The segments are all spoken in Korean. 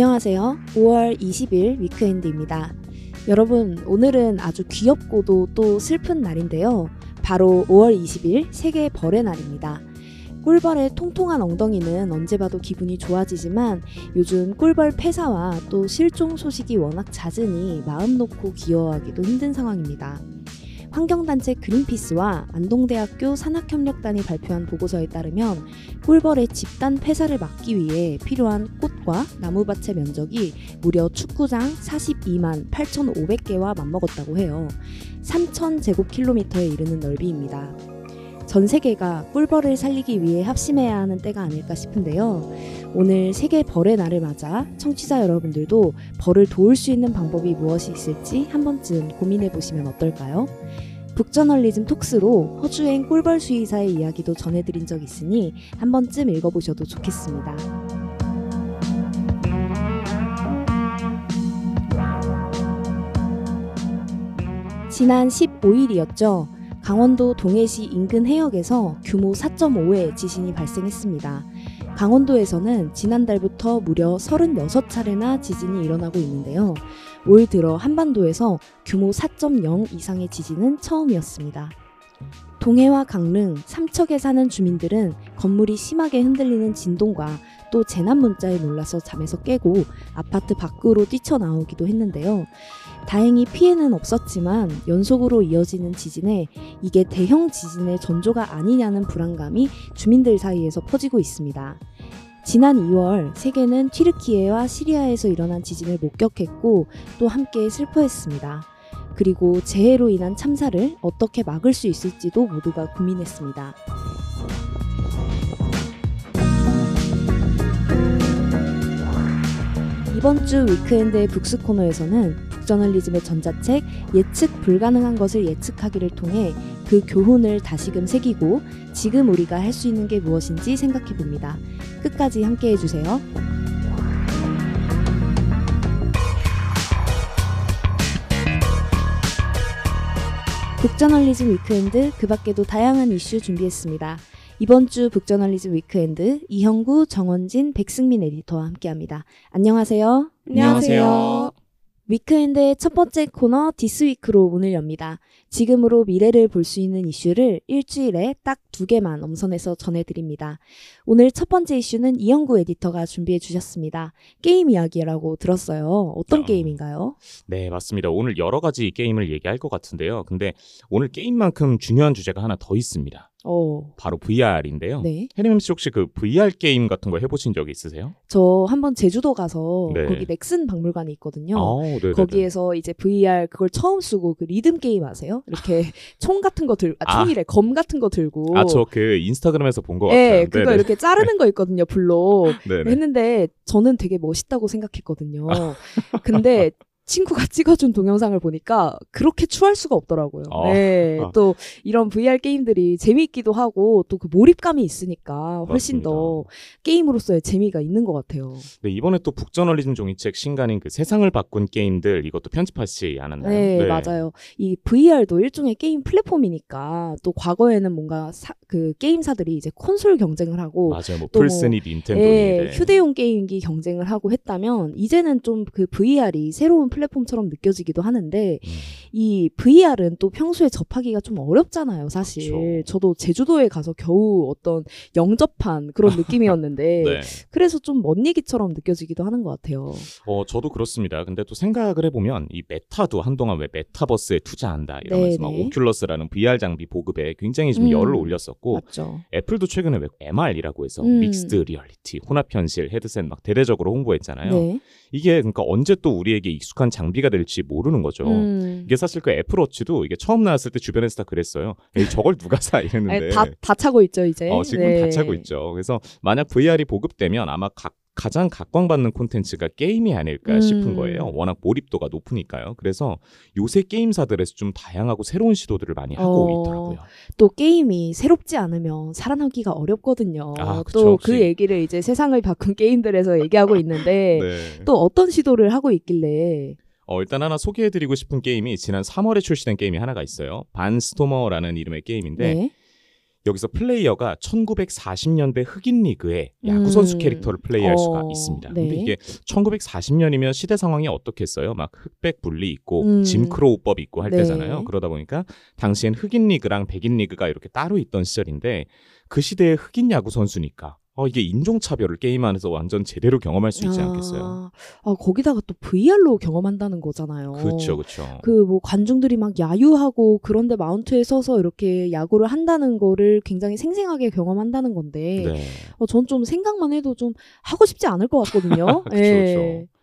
안녕하세요. 5월 20일 위크엔드입니다. 여러분, 오늘은 아주 귀엽고도 또 슬픈 날인데요. 바로 5월 20일 세계 벌의 날입니다. 꿀벌의 통통한 엉덩이는 언제 봐도 기분이 좋아지지만 요즘 꿀벌 폐사와 또 실종 소식이 워낙 잦으니 마음 놓고 귀여워하기도 힘든 상황입니다. 환경단체 그린피스와 안동대학교 산학협력단이 발표한 보고서에 따르면 꿀벌의 집단 폐사를 막기 위해 필요한 꽃과 나무밭의 면적이 무려 축구장 42만 8,500개와 맞먹었다고 해요. 3,000제곱킬로미터에 이르는 넓이입니다. 전 세계가 꿀벌을 살리기 위해 합심해야 하는 때가 아닐까 싶은데요. 오늘 세계 벌의 날을 맞아 청취자 여러분들도 벌을 도울 수 있는 방법이 무엇이 있을지 한 번쯤 고민해 보시면 어떨까요? 북저널리즘 톡스로 허주행 꿀벌 수의사의 이야기도 전해드린 적 있으니 한 번쯤 읽어보셔도 좋겠습니다. 지난 15일이었죠. 강원도 동해시 인근 해역에서 규모 4.5의 지진이 발생했습니다. 강원도에서는 지난달부터 무려 36차례나 지진이 일어나고 있는데요. 올 들어 한반도에서 규모 4.0 이상의 지진은 처음이었습니다. 동해와 강릉, 삼척에 사는 주민들은 건물이 심하게 흔들리는 진동과 또 재난 문자에 놀라서 잠에서 깨고 아파트 밖으로 뛰쳐나오기도 했는데요. 다행히 피해는 없었지만 연속으로 이어지는 지진에 이게 대형 지진의 전조가 아니냐는 불안감이 주민들 사이에서 퍼지고 있습니다. 지난 2월 세계는 튀르키예와 시리아에서 일어난 지진을 목격했고 또 함께 슬퍼했습니다. 그리고 재해로 인한 참사를 어떻게 막을 수 있을지도 모두가 고민했습니다. 이번 주 위크엔드의 북스 코너에서는 북저널리즘의 전자책 예측 불가능한 것을 예측하기를 통해 그 교훈을 다시금 새기고 지금 우리가 할 수 있는 게 무엇인지 생각해 봅니다. 끝까지 함께 해주세요. 북저널리즘 위크엔드 그 밖에도 다양한 이슈 준비했습니다. 이번 주 북저널리즘 위크엔드 이형구, 정원진, 백승민 에디터와 함께합니다. 안녕하세요. 안녕하세요. 위크엔드의 첫 번째 코너 This Week로 문을 엽니다. 지금으로 미래를 볼 수 있는 이슈를 일주일에 딱 두 개만 엄선해서 전해드립니다. 오늘 첫 번째 이슈는 이형구 에디터가 준비해 주셨습니다. 게임 이야기라고 들었어요. 어떤 어. 게임인가요? 네, 맞습니다. 오늘 여러 가지 게임을 얘기할 것 같은데요. 근데 오늘 게임만큼 중요한 주제가 하나 더 있습니다. 어, 바로 VR인데요. 네. 혜림 씨 혹시 그 VR 게임 같은 거 해보신 적이 있으세요? 저 한번 제주도 가서 네. 거기 넥슨 박물관이 있거든요. 아. 거기에서 이제 VR 그걸 처음 쓰고 그 리듬 게임 아세요? 이렇게 총 같은 거 들고 아, 아. 총이래 검 같은 거 들고 아, 저 그 인스타그램에서 본것 같아요. 예, 그거 네네. 이렇게 자르는 거 있거든요, 불로. 했는데 저는 되게 멋있다고 생각했거든요. 근데 친구가 찍어준 동영상을 보니까 그렇게 추할 수가 없더라고요. 어. 네, 어. 또 이런 VR 게임들이 재미있기도 하고 또 그 몰입감이 있으니까 훨씬 맞습니다. 더 게임으로서의 재미가 있는 것 같아요. 네, 이번에 또 북저널리즘 종이책 신간인 그 세상을 바꾼 게임들 이것도 편집하시지 않았나요? 네, 맞아요. 이 VR도 일종의 게임 플랫폼이니까 또 과거에는 뭔가 사- 그 게임사들이 이제 콘솔 경쟁을 하고 맞아요. 뭐또 플스니 닌텐도니 예, 네. 휴대용 게임기 경쟁을 하고 했다면 이제는 좀 그 VR이 새로운 플랫 폼처럼 느껴지기도 하는데 음, 이 VR은 또 평소에 접하기가 좀 어렵잖아요, 사실. 그렇죠. 저도 제주도에 가서 겨우 어떤 영접한 그런 느낌이었는데 네. 그래서 좀 먼 얘기처럼 느껴지기도 하는 것 같아요. 어, 저도 그렇습니다. 근데 또 생각을 해보면 이 메타도 한동안 왜 메타버스에 투자한다 이러면서 막 네네. 오큘러스라는 VR 장비 보급에 굉장히 좀 음. 열을 올렸었고 맞죠. 애플도 최근에 왜 MR이라고 해서 음. mixed reality, 혼합 현실, 헤드셋 막 대대적으로 홍보했잖아요. 네. 이게 그러니까 언제 또 우리에게 익숙한 장비가 될지 모르는 거죠. 음. 이게 사실 그 애플워치도 이게 처음 나왔을 때 주변에서 다 그랬어요. 에이, 저걸 누가 사 이랬는데 아니, 다, 다 차고 있죠, 이제. 어, 지금 네. 다 차고 있죠. 그래서 만약 VR이 보급되면 아마 각 가장 각광받는 콘텐츠가 게임이 아닐까 음. 싶은 거예요. 워낙 몰입도가 높으니까요. 그래서 요새 게임사들에서 좀 다양하고 새로운 시도들을 많이 하고 어. 있더라고요. 또 게임이 새롭지 않으면 살아남기가 어렵거든요. 아, 그쵸, 또그 혹시. 얘기를 이제 세상을 바꾼 게임들에서 얘기하고 있는데 네. 또 어떤 시도를 하고 있길래 어, 일단 하나 소개해드리고 싶은 게임이 지난 3월에 출시된 게임이 하나가 있어요. 반스토머라는 이름의 게임인데 네. 여기서 플레이어가 1940년대 흑인 리그의 야구 선수 음. 캐릭터를 플레이할 어, 수가 있습니다. 근데 네. 이게 1940년이면 시대 상황이 어떻겠어요? 막 흑백 분리 있고 음. 짐크로우법이 있고 할 네. 때잖아요. 그러다 보니까 당시엔 흑인 리그랑 백인 리그가 이렇게 따로 있던 시절인데 그 시대의 흑인 야구 선수니까 어, 이게 인종차별을 게임 안에서 완전 제대로 경험할 수 있지 않겠어요? 아, 아, 거기다가 또 VR로 경험한다는 거잖아요. 그렇죠, 그렇죠. 그 뭐 관중들이 막 야유하고 그런데 마운드에 서서 이렇게 야구를 한다는 거를 굉장히 생생하게 경험한다는 건데 네. 어, 전 좀 생각만 해도 좀 하고 싶지 않을 것 같거든요. 예. 그쵸.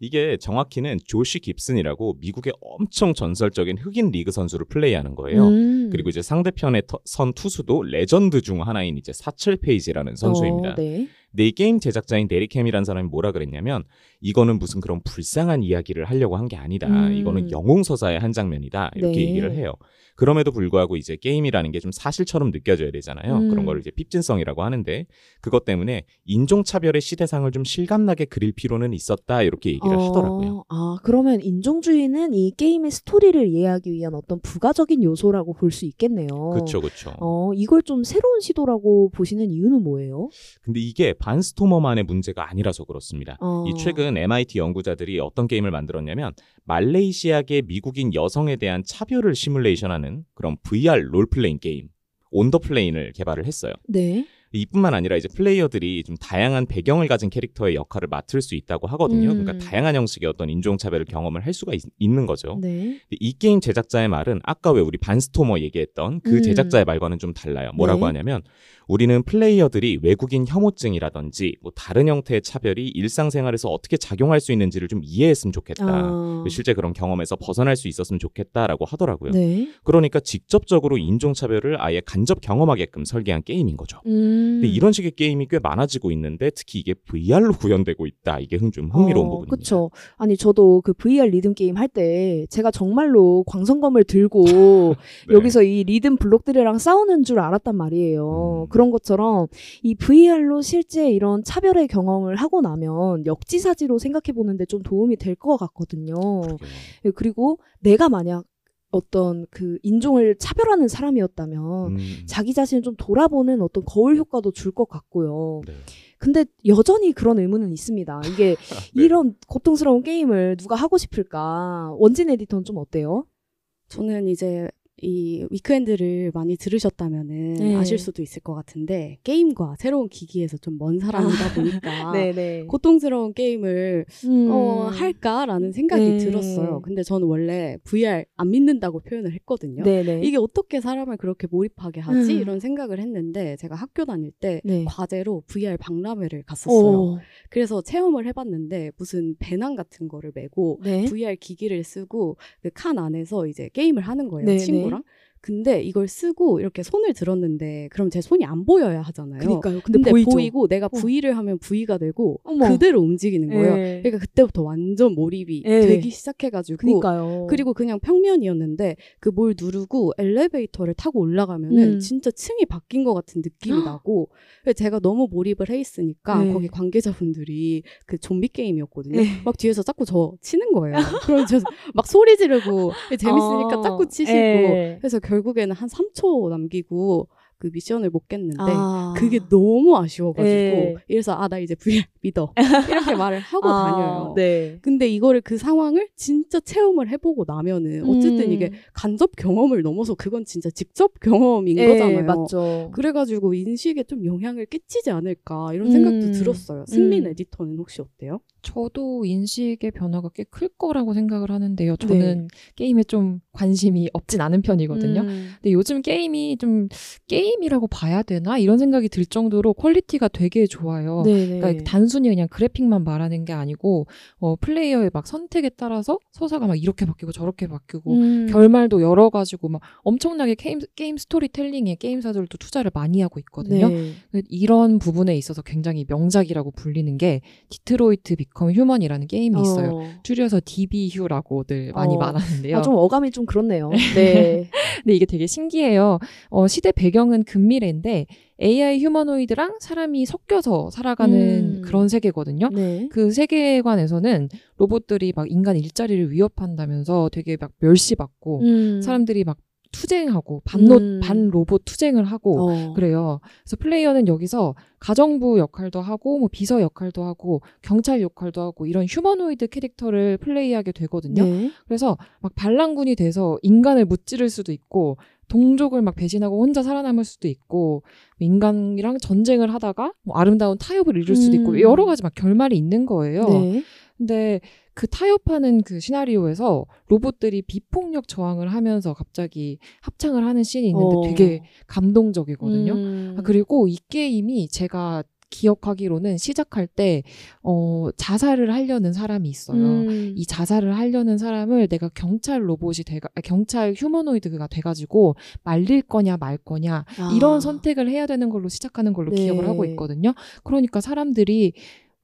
이게 정확히는 조시 깁슨이라고 미국의 엄청 전설적인 흑인 리그 선수를 플레이하는 거예요. 음. 그리고 이제 상대편의 터- 선 투수도 레전드 중 하나인 이제 사첼 페이지라는 선수입니다. 어, 네. 근데 이 게임 제작자인 데리캠이라는 사람이 뭐라 그랬냐면 이거는 무슨 그런 불쌍한 이야기를 하려고 한 게 아니다. 음. 이거는 영웅 서사의 한 장면이다. 이렇게 네. 얘기를 해요. 그럼에도 불구하고 이제 게임이라는 게 좀 사실처럼 느껴져야 되잖아요. 음. 그런 걸 이제 핍진성이라고 하는데 그것 때문에 인종차별의 시대상을 좀 실감나게 그릴 필요는 있었다. 이렇게 얘기를 어, 하더라고요. 아, 그러면 인종주의는 이 게임의 스토리를 이해하기 위한 어떤 부가적인 요소라고 볼 수 있겠네요. 그렇죠, 그렇죠. 어, 이걸 좀 새로운 시도라고 보시는 이유는 뭐예요? 근데 이게 반스토머만의 문제가 아니라서 그렇습니다. 어. 이 최근 MIT 연구자들이 어떤 게임을 만들었냐면 말레이시아계 미국인 여성에 대한 차별을 시뮬레이션하는 그런 VR 롤플레잉 게임 On the Plane을 개발을 했어요. 네. 이뿐만 아니라 이제 플레이어들이 좀 다양한 배경을 가진 캐릭터의 역할을 맡을 수 있다고 하거든요. 음. 그러니까 다양한 형식의 어떤 인종차별을 경험을 할 수가 있, 는 거죠. 네. 이 게임 제작자의 말은 아까 왜 우리 Barnstormer 얘기했던 그 음. 제작자의 말과는 좀 달라요. 뭐라고 네. 하냐면 우리는 플레이어들이 외국인 혐오증이라든지 뭐 다른 형태의 차별이 일상생활에서 어떻게 작용할 수 있는지를 좀 이해했으면 좋겠다. 아. 실제 그런 경험에서 벗어날 수 있었으면 좋겠다라고 하더라고요. 네. 그러니까 직접적으로 인종차별을 아예 간접 경험하게끔 설계한 게임인 거죠. 음. 근데 이런 식의 게임이 꽤 많아지고 있는데 특히 이게 VR로 구현되고 있다. 이게 흥- 좀 흥미로운 어, 부분입니다. 그쵸. 아니, 저도 그 VR 리듬 게임 할 때 제가 정말로 광선검을 들고 네. 여기서 이 리듬 블록들이랑 싸우는 줄 알았단 말이에요. 음. 그런 것처럼 이 VR로 실제 이런 차별의 경험을 하고 나면 역지사지로 생각해 보는데 좀 도움이 될 것 같거든요. 그러게요. 예, 그리고 내가 만약 어떤 그 인종을 차별하는 사람이었다면 음. 자기 자신을 좀 돌아보는 어떤 거울 효과도 줄 것 같고요. 네. 근데 여전히 그런 의문은 있습니다. 이게 네. 이런 고통스러운 게임을 누가 하고 싶을까? 원진 에디터는 좀 어때요? 저는 이제 이 위크엔드를 많이 들으셨다면은 네. 아실 수도 있을 것 같은데 게임과 새로운 기기에서 좀 먼 사람이다 보니까. 고통스러운 게임을 음. 어, 할까라는 생각이 네. 들었어요. 근데 저는 원래 VR 안 믿는다고 표현을 했거든요. 네네. 이게 어떻게 사람을 그렇게 몰입하게 하지? 음. 이런 생각을 했는데 제가 학교 다닐 때 네. 과제로 VR 박람회를 갔었어요. 오. 그래서 체험을 해봤는데 무슨 배낭 같은 거를 메고 네. VR 기기를 쓰고 그 칸 안에서 이제 게임을 하는 거예요 네, 친구 랑. 근데 이걸 쓰고 이렇게 손을 들었는데 그럼 제 손이 안 보여야 하잖아요. 그니까요. 근데, 근데? 보이고 내가 어. V를 하면 V가 되고 어머. 그대로 움직이는 거예요. 네. 그러니까 그때부터 완전 몰입이 네. 되기 시작해가지고 그니까요. 그리고 그냥 평면이었는데 그 뭘 누르고 엘리베이터를 타고 올라가면은 음. 진짜 층이 바뀐 것 같은 느낌이 나고 제가 너무 몰입을 해 있으니까 네. 거기 관계자분들이 그 좀비 게임이었거든요. 네. 막 뒤에서 자꾸 저 치는 거예요. 그럼 저 막 소리 지르고 재밌으니까 어. 자꾸 치시고 네. 그래서 결국에는 한 3초 남기고 그 미션을 못 깼는데 아. 그게 너무 아쉬워가지고 네. 이래서 아 나 이제 VR 믿어 이렇게 말을 하고 아, 다녀요. 네. 근데 이거를 그 상황을 진짜 체험을 해보고 나면은 어쨌든 음. 이게 간접 경험을 넘어서 그건 진짜 직접 경험인 네, 거잖아요. 맞죠. 그래가지고 인식에 좀 영향을 끼치지 않을까 이런 생각도 음. 들었어요. 승민 음. 에디터는 혹시 어때요? 저도 인식의 변화가 꽤 클 거라고 생각을 하는데요. 네. 저는 게임에 좀 관심이 없진 않은 편이거든요. 음. 근데 요즘 게임이 좀 게임이라고 봐야 되나 이런 생각이 들 정도로 quality가 되게 좋아요. 네네. 그러니까 단 순히 그냥 그래픽만 말하는 게 아니고 어, 플레이어의 막 선택에 따라서 서사가 막 이렇게 바뀌고 저렇게 바뀌고 음. 결말도 여러 가지고 막 엄청나게 게임, 게임 스토리텔링에 게임사들도 투자를 많이 하고 있거든요. 네. 이런 부분에 있어서 굉장히 명작이라고 불리는 게 Detroit Become Human이라는 게임이 있어요. 어. 줄여서 DB휴라고들 많이 어. 말하는데요. 아, 좀 어감이 좀 그렇네요. 네. 근데 이게 되게 신기해요. 어, 시대 배경은 근미래인데 AI 휴머노이드랑 사람이 섞여서 살아가는 음. 그런 세계거든요. 네. 그 세계관에서는 로봇들이 막 인간 일자리를 위협한다면서 되게 막 멸시받고 음. 사람들이 막 투쟁하고 반로, 음. 반 로봇 투쟁을 하고 어. 그래요. 그래서 플레이어는 여기서 가정부 역할도 하고 뭐 비서 역할도 하고 경찰 역할도 하고 이런 휴머노이드 캐릭터를 플레이하게 되거든요. 네. 그래서 막 반란군이 돼서 인간을 무찌를 수도 있고 동족을 막 배신하고 혼자 살아남을 수도 있고 인간이랑 전쟁을 하다가 뭐 아름다운 타협을 이룰 수도 있고 음. 여러 가지 막 결말이 있는 거예요. 네. 근데 그 타협하는 그 시나리오에서 로봇들이 비폭력 저항을 하면서 갑자기 합창을 하는 씬이 있는데 어. 되게 감동적이거든요. 음. 아, 그리고 이 게임이 제가 기억하기로는 시작할 때 어, 자살을 하려는 사람이 있어요. 음. 이 자살을 하려는 사람을 내가 경찰 로봇이 돼가 아, 경찰 휴머노이드가 돼가지고 말릴 거냐 말 거냐 아. 이런 선택을 해야 되는 걸로 시작하는 걸로 네. 기억을 하고 있거든요. 그러니까 사람들이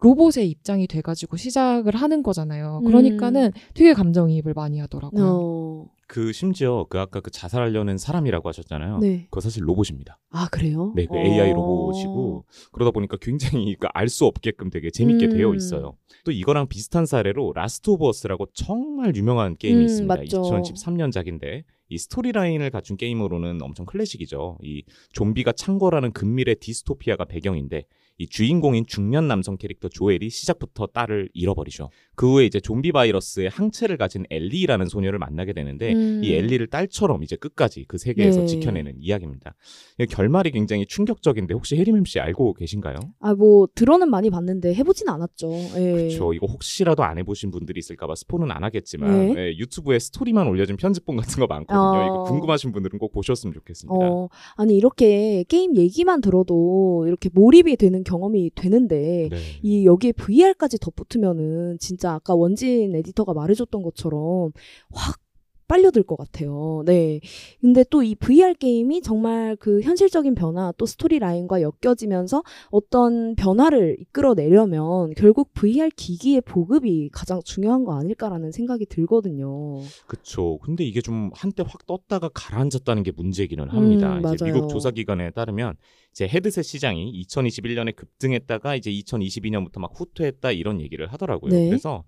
로봇의 입장이 돼가지고 시작을 하는 거잖아요. 그러니까는 되게 감정이입을 많이 하더라고요. 음. 어. 그 심지어 그 아까 그 자살하려는 사람이라고 하셨잖아요. 네. 그거 사실 로봇입니다. 아, 그래요? 네, 그 어. AI 로봇이고 그러다 보니까 굉장히 그 알 수 없게끔 되게 재밌게 음. 되어 있어요. 또 이거랑 비슷한 사례로 Last of Us라고 정말 유명한 게임이 음, 있습니다. 맞죠. 2013년작인데 이 storyline을 갖춘 게임으로는 엄청 클래식이죠. 이 좀비가 창궐하는 근미래 디스토피아가 배경인데 이 주인공인 중년 남성 캐릭터 조엘이 시작부터 딸을 잃어버리죠. 그 후에 이제 좀비 바이러스의 항체를 가진 엘리라는 소녀를 만나게 되는데 음. 이 엘리를 딸처럼 이제 끝까지 그 세계에서 네. 지켜내는 이야기입니다. 이 결말이 굉장히 충격적인데 혹시 해리맴 씨 알고 계신가요? 아, 뭐, 들어는 많이 봤는데 해보진 않았죠. 예. 그렇죠. 이거 혹시라도 안 해보신 분들이 있을까봐 스포는 안 하겠지만 네. 예, 유튜브에 스토리만 올려준 편집본 같은 거 많거든요. 어. 이거 궁금하신 분들은 꼭 보셨으면 좋겠습니다. 어, 아니, 이렇게 게임 얘기만 들어도 이렇게 몰입이 되는 경험이 되는데, 네. 이 여기에 VR까지 덧붙으면은 진짜 아까 원진 에디터가 말해줬던 것처럼 확 빨려들 것 같아요. 네. 근데 또 이 VR 게임이 정말 그 현실적인 변화 또 스토리 라인과 엮여지면서 어떤 변화를 이끌어내려면 결국 VR 기기의 보급이 가장 중요한 거 아닐까라는 생각이 들거든요. 그렇죠. 근데 이게 좀 한때 확 떴다가 가라앉았다는 게 문제기는 합니다. 음, 이제 맞아요. 미국 조사 기관에 따르면 이제 헤드셋 시장이 2021년에 급등했다가 이제 2022년부터 막 후퇴했다 이런 얘기를 하더라고요. 네. 그래서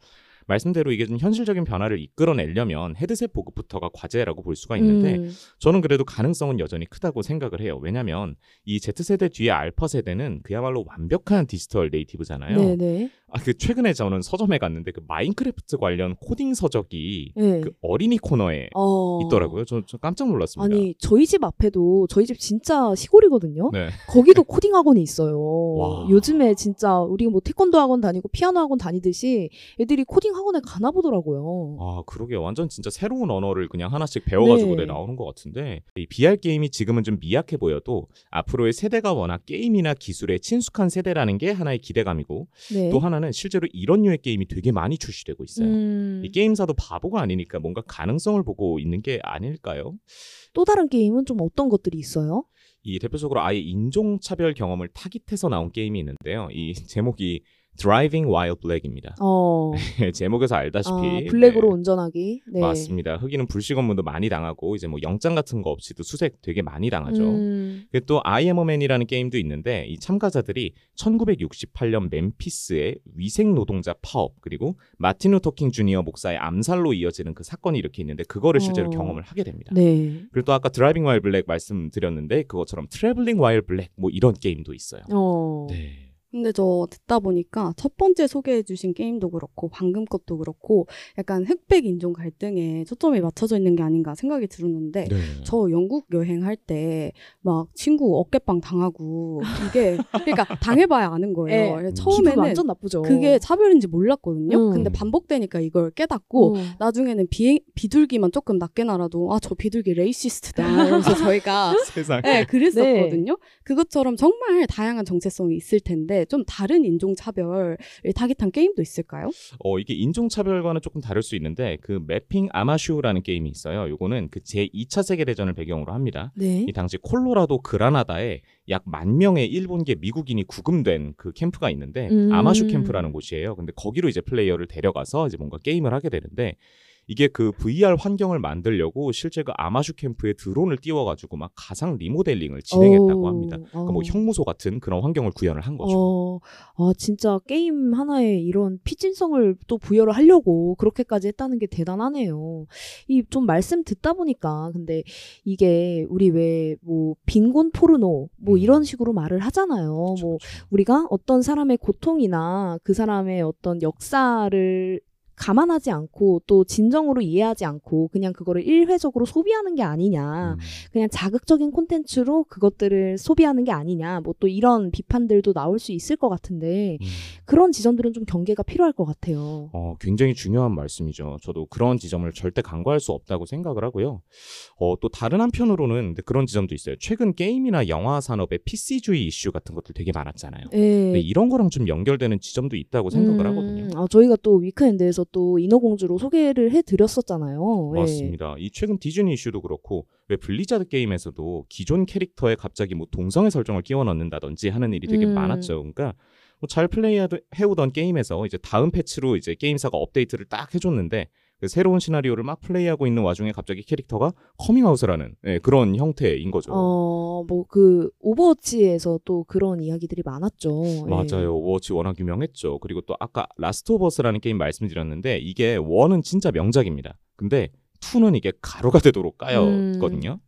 말씀대로 이게 좀 현실적인 변화를 이끌어내려면 헤드셋 보급부터가 과제라고 볼 수가 있는데 음, 저는 그래도 가능성은 여전히 크다고 생각을 해요. 왜냐하면 이 Z 세대 뒤에 알파 세대는 그야말로 완벽한 디지털 네이티브잖아요. 네네. 아 그 최근에 저는 서점에 갔는데 그 마인크래프트 관련 코딩 서적이 네. 그 어린이 코너에 어. 있더라고요. 저, 저 깜짝 놀랐습니다. 아니 저희 집 앞에도 저희 집 진짜 시골이거든요. 네. 거기도 코딩 학원이 있어요. 와. 요즘에 진짜 우리가 뭐 태권도 학원 다니고 피아노 학원 다니듯이 애들이 코딩 학원에 가나 보더라고요. 아, 그러게 완전 진짜 새로운 언어를 그냥 하나씩 배워가지고 네. 네, 나오는 것 같은데 이 VR 게임이 지금은 좀 미약해 보여도 앞으로의 세대가 워낙 게임이나 기술에 친숙한 세대라는 게 하나의 기대감이고 네. 또 하나는 실제로 이런 류의 게임이 되게 많이 출시되고 있어요. 음, 이 게임사도 바보가 아니니까 뭔가 가능성을 보고 있는 게 아닐까요? 또 다른 게임은 좀 어떤 것들이 있어요? 이 대표적으로 아예 인종차별 경험을 타깃해서 나온 게임이 있는데요. 이 제목이 Driving While Black입니다. 어, 제목에서 알다시피 아, 블랙으로 네. 운전하기. 네. 맞습니다. 흑인은 불심 검문도 많이 당하고 이제 뭐 영장 같은 거 없이도 수색 되게 많이 당하죠. 음, 그리고 또 I Am a Man이라는 게임도 있는데 이 참가자들이 1968년 멤피스의 위생 노동자 파업 그리고 마틴 루터 킹 주니어 목사의 암살로 이어지는 그 사건이 이렇게 있는데 그거를 실제로 어. 경험을 하게 됩니다. 네. 그리고 또 아까 Driving While Black 말씀드렸는데 그것처럼 Traveling While Black 뭐 이런 게임도 있어요. 어. 네. 근데 저 듣다 보니까 첫 번째 소개해 주신 게임도 그렇고 방금 것도 그렇고 약간 흑백 인종 갈등에 초점이 맞춰져 있는 게 아닌가 생각이 들었는데 네. 저 영국 여행할 때 막 친구 어깨빵 당하고 이게 그러니까 당해봐야 아는 거예요. 네. 처음에는 완전 나쁘죠. 그게 차별인지 몰랐거든요. 음. 근데 반복되니까 이걸 깨닫고 어. 나중에는 비, 비둘기만 조금 낮게 날아도 아 저 비둘기 racist다. 그래서 저희가 세상. 네, 그랬었거든요. 그것처럼 정말 다양한 정체성이 있을 텐데 있는데 좀 다른 인종차별을 타깃한 게임도 있을까요? 어, 이게 인종차별과는 조금 다를 수 있는데 그 Mapping Amache라는 게임이 있어요. 요거는 그 제2차 세계대전을 배경으로 합니다. 네. 이 당시 콜로라도 그라나다에 약 만 명의 일본계 미국인이 구금된 그 캠프가 있는데 음. 아마슈 캠프라는 곳이에요. 근데 거기로 이제 플레이어를 데려가서 이제 뭔가 게임을 하게 되는데 이게 그 VR 환경을 만들려고 실제 그 아마슈 캠프에 드론을 띄워가지고 막 가상 리모델링을 진행했다고 오, 합니다. 그러니까 뭐 어. 형무소 같은 그런 환경을 구현을 한 거죠. 어, 아, 진짜 게임 하나에 이런 피진성을 또 부여를 하려고 그렇게까지 했다는 게 대단하네요. 이 좀 말씀 듣다 보니까 근데 이게 우리 왜 뭐 빈곤 포르노 뭐 음. 이런 식으로 말을 하잖아요. 그렇죠, 뭐. 우리가 어떤 사람의 고통이나 그 사람의 어떤 역사를 감안하지 않고 또 진정으로 이해하지 않고 그냥 그거를 일회적으로 소비하는 게 아니냐. 음. 그냥 자극적인 콘텐츠로 그것들을 소비하는 게 아니냐. 뭐 또 이런 비판들도 나올 수 있을 것 같은데 음. 그런 지점들은 좀 경계가 필요할 것 같아요. 어, 굉장히 중요한 말씀이죠. 저도 그런 지점을 절대 간과할 수 없다고 생각을 하고요. 어, 또 다른 한편으로는 그런 지점도 있어요. 최근 게임이나 영화 산업의 PC주의 이슈 같은 것들 되게 많았잖아요. 예. 이런 거랑 좀 연결되는 지점도 있다고 생각을 음, 하거든요. 아, 저희가 또 위크엔드에서 또 인어공주로 소개를 해드렸었잖아요. 예. 맞습니다. 이 최근 디즈니 이슈도 그렇고 왜 블리자드 게임에서도 기존 캐릭터에 갑자기 뭐 동성애 설정을 끼워 넣는다든지 하는 일이 되게 음. 많았죠. 그러니까 뭐 잘 플레이해오던 게임에서 이제 다음 패치로 이제 게임사가 업데이트를 딱 해줬는데 그 새로운 시나리오를 막 플레이하고 있는 와중에 갑자기 캐릭터가 커밍아웃을 하는 예, 그런 형태인 거죠. 어, 뭐 그 오버워치에서 또 그런 이야기들이 많았죠. 예. 맞아요. 오버워치 워낙 유명했죠. 그리고 또 아까 Last of Us라는 게임 말씀드렸는데 이게 원은 진짜 명작입니다. 근데 투는 이게 가루가 되도록 까였거든요.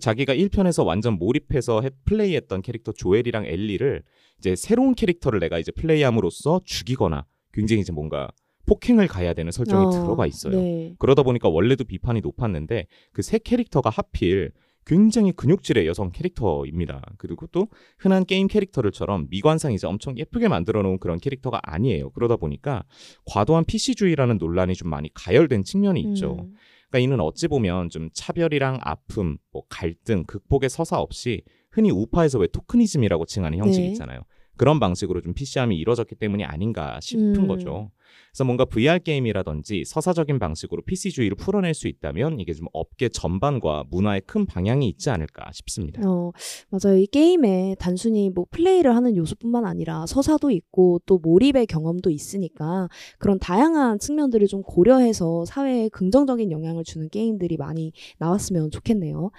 자기가 1편에서 완전 몰입해서 해- 플레이했던 캐릭터 조엘이랑 엘리를 이제 새로운 캐릭터를 내가 이제 플레이함으로써 죽이거나 굉장히 이제 뭔가 폭행을 가야 되는 설정이 어, 들어가 있어요. 네. 그러다 보니까 원래도 비판이 높았는데 그새 캐릭터가 하필 굉장히 근육질의 여성 캐릭터입니다. 그리고 또 흔한 게임 캐릭터들처럼 미관상 이제 엄청 예쁘게 만들어 놓은 그런 캐릭터가 아니에요. 그러다 보니까 과도한 PC주의라는 논란이 좀 많이 가열된 측면이 있죠. 음. 그러니까 이는 어찌 보면 좀 차별이랑 아픔, 뭐 갈등, 극복의 서사 없이 흔히 우파에서 왜 토크니즘이라고 칭하는 형식이 네. 있잖아요. 그런 방식으로 좀 PC함이 이루어졌기 때문이 아닌가 싶은 음. 거죠. 그래서 뭔가 VR 게임이라든지 서사적인 방식으로 PC주의를 풀어낼 수 있다면 이게 좀 업계 전반과 문화에 큰 방향이 있지 않을까 싶습니다. 어, 맞아요. 이 게임에 단순히 뭐 플레이를 하는 요소뿐만 아니라 서사도 있고 또 몰입의 경험도 있으니까 그런 다양한 측면들을 좀 고려해서 사회에 긍정적인 영향을 주는 게임들이 많이 나왔으면 좋겠네요.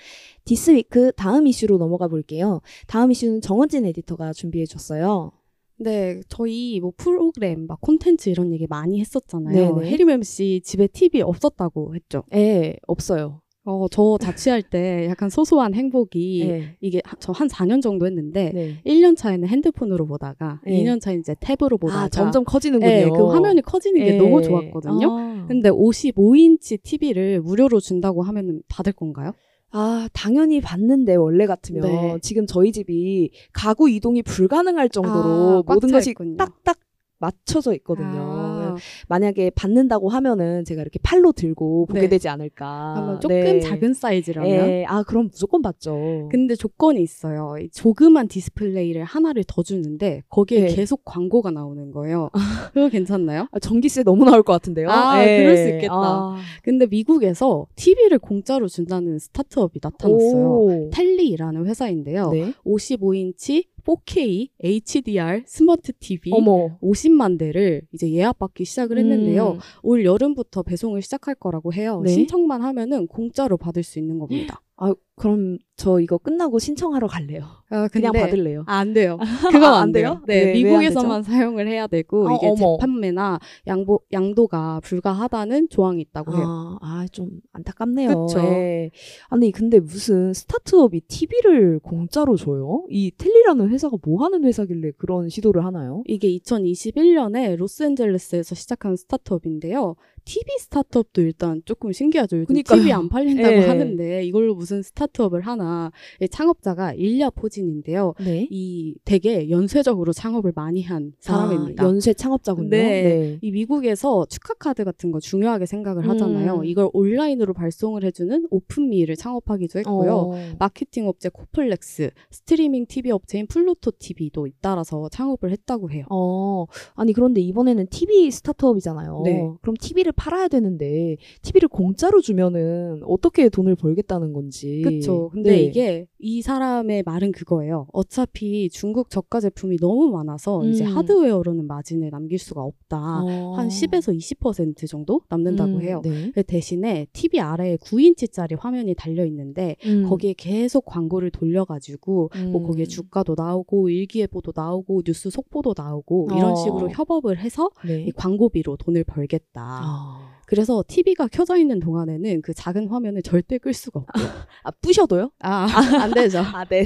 This Week 다음 이슈로 넘어가 볼게요. 다음 이슈는 정원진 에디터가 준비해 줬어요. 네, 저희 뭐 프로그램, 막 콘텐츠 이런 얘기 많이 했었잖아요. 네네. 해리맴 씨 집에 TV 없었다고 했죠. 예, 없어요. 어, 저 자취할 때 약간 소소한 행복이 예. 이게 저 한 4년 정도 했는데 네. 1년 차에는 핸드폰으로 보다가 네. 2년 차에 이제 탭으로 보다가 아, 점점 커지는군요. 네, 그 화면이 커지는 게 예. 너무 좋았거든요. 아. 근데 55인치 TV를 무료로 준다고 하면 받을 건가요? 아, 당연히 봤는데 원래 같으면 네. 지금 저희 집이 가구 이동이 불가능할 정도로 아, 꽉 모든 차 것이 있군요. 딱딱 맞춰져 있거든요. 아, 만약에 받는다고 하면은 제가 이렇게 팔로 들고 보게 네. 되지 않을까. 조금 네. 작은 사이즈라면 예, 아, 그럼 무조건 받죠. 근데 조건이 있어요. 이 조그만 디스플레이를 하나를 더 주는데 거기에 네. 계속 광고가 나오는 거예요. 그거 괜찮나요? 아, 전기세 너무 나올 것 같은데요. 아, 예. 그럴 수 있겠다. 아. 근데 미국에서 TV를 공짜로 준다는 스타트업이 나타났어요. 오. 텔리라는 회사인데요. 네. 55인치 4K HDR 스마트 TV 어머. 50만 대를 이제 예약받기 시작을 했는데요. 음. 올 여름부터 배송을 시작할 거라고 해요. 네. 신청만 하면은 공짜로 받을 수 있는 겁니다. 아, 그럼 저 이거 끝나고 신청하러 갈래요. 아, 그냥 받을래요. 아, 안 돼요. 그건 아, 안, 안 돼요. 네, 왜, 왜안 미국에서만 사용을 해야 되고 아, 이게 어머. 재판매나 양보 양도가 불가하다는 조항이 있다고 해요. 아, 아, 좀 안타깝네요. 그쵸. 예. 아니, 근데 무슨 스타트업이 TV를 공짜로 줘요? 이 텔리라는 회사가 뭐 하는 회사길래 그런 시도를 하나요? 이게 2021년에 로스앤젤레스에서 시작한 스타트업인데요. TV 스타트업도 일단 조금 신기하죠. 요즘 그니까요. TV 안 팔린다고 예. 하는데 이걸로 무슨 스타트업 스타트업을 하나 이 창업자가 일야 포진인데요. 네. 이 되게 연쇄적으로 창업을 많이 한 사람입니다. 아, 연쇄 창업자군요. 네. 이 미국에서 축하 카드 같은 거 중요하게 생각을 하잖아요. 음. 이걸 온라인으로 발송을 해주는 오픈미를 창업하기도 했고요. 어. 마케팅 업체 코플렉스, 스트리밍 TV 업체인 플루토 TV도 잇따라서 창업을 했다고 해요. 어, 아니 그런데 이번에는 TV 스타트업이잖아요. 네. 그럼 TV를 팔아야 되는데 TV를 공짜로 주면은 어떻게 돈을 벌겠다는 건지. 그쵸. 근데 네. 이게 이 사람의 말은 그거예요. 어차피 중국 저가 제품이 너무 많아서 이제 음. 하드웨어로는 마진을 남길 수가 없다. 어. 한 10에서 20% 정도 남는다고 음, 해요. 네. 그 대신에 TV 아래에 9인치짜리 화면이 달려 있는데 음. 거기에 계속 광고를 돌려가지고 뭐 음. 거기에 주가도 나오고 일기예보도 나오고 뉴스 속보도 나오고 이런 어. 식으로 협업을 해서 네. 이 광고비로 돈을 벌겠다. 아. 그래서 TV가 켜져 있는 동안에는 그 작은 화면을 절대 끌 수가 없고요. 아, 부셔도요? 아, 안 되죠. 아, 네.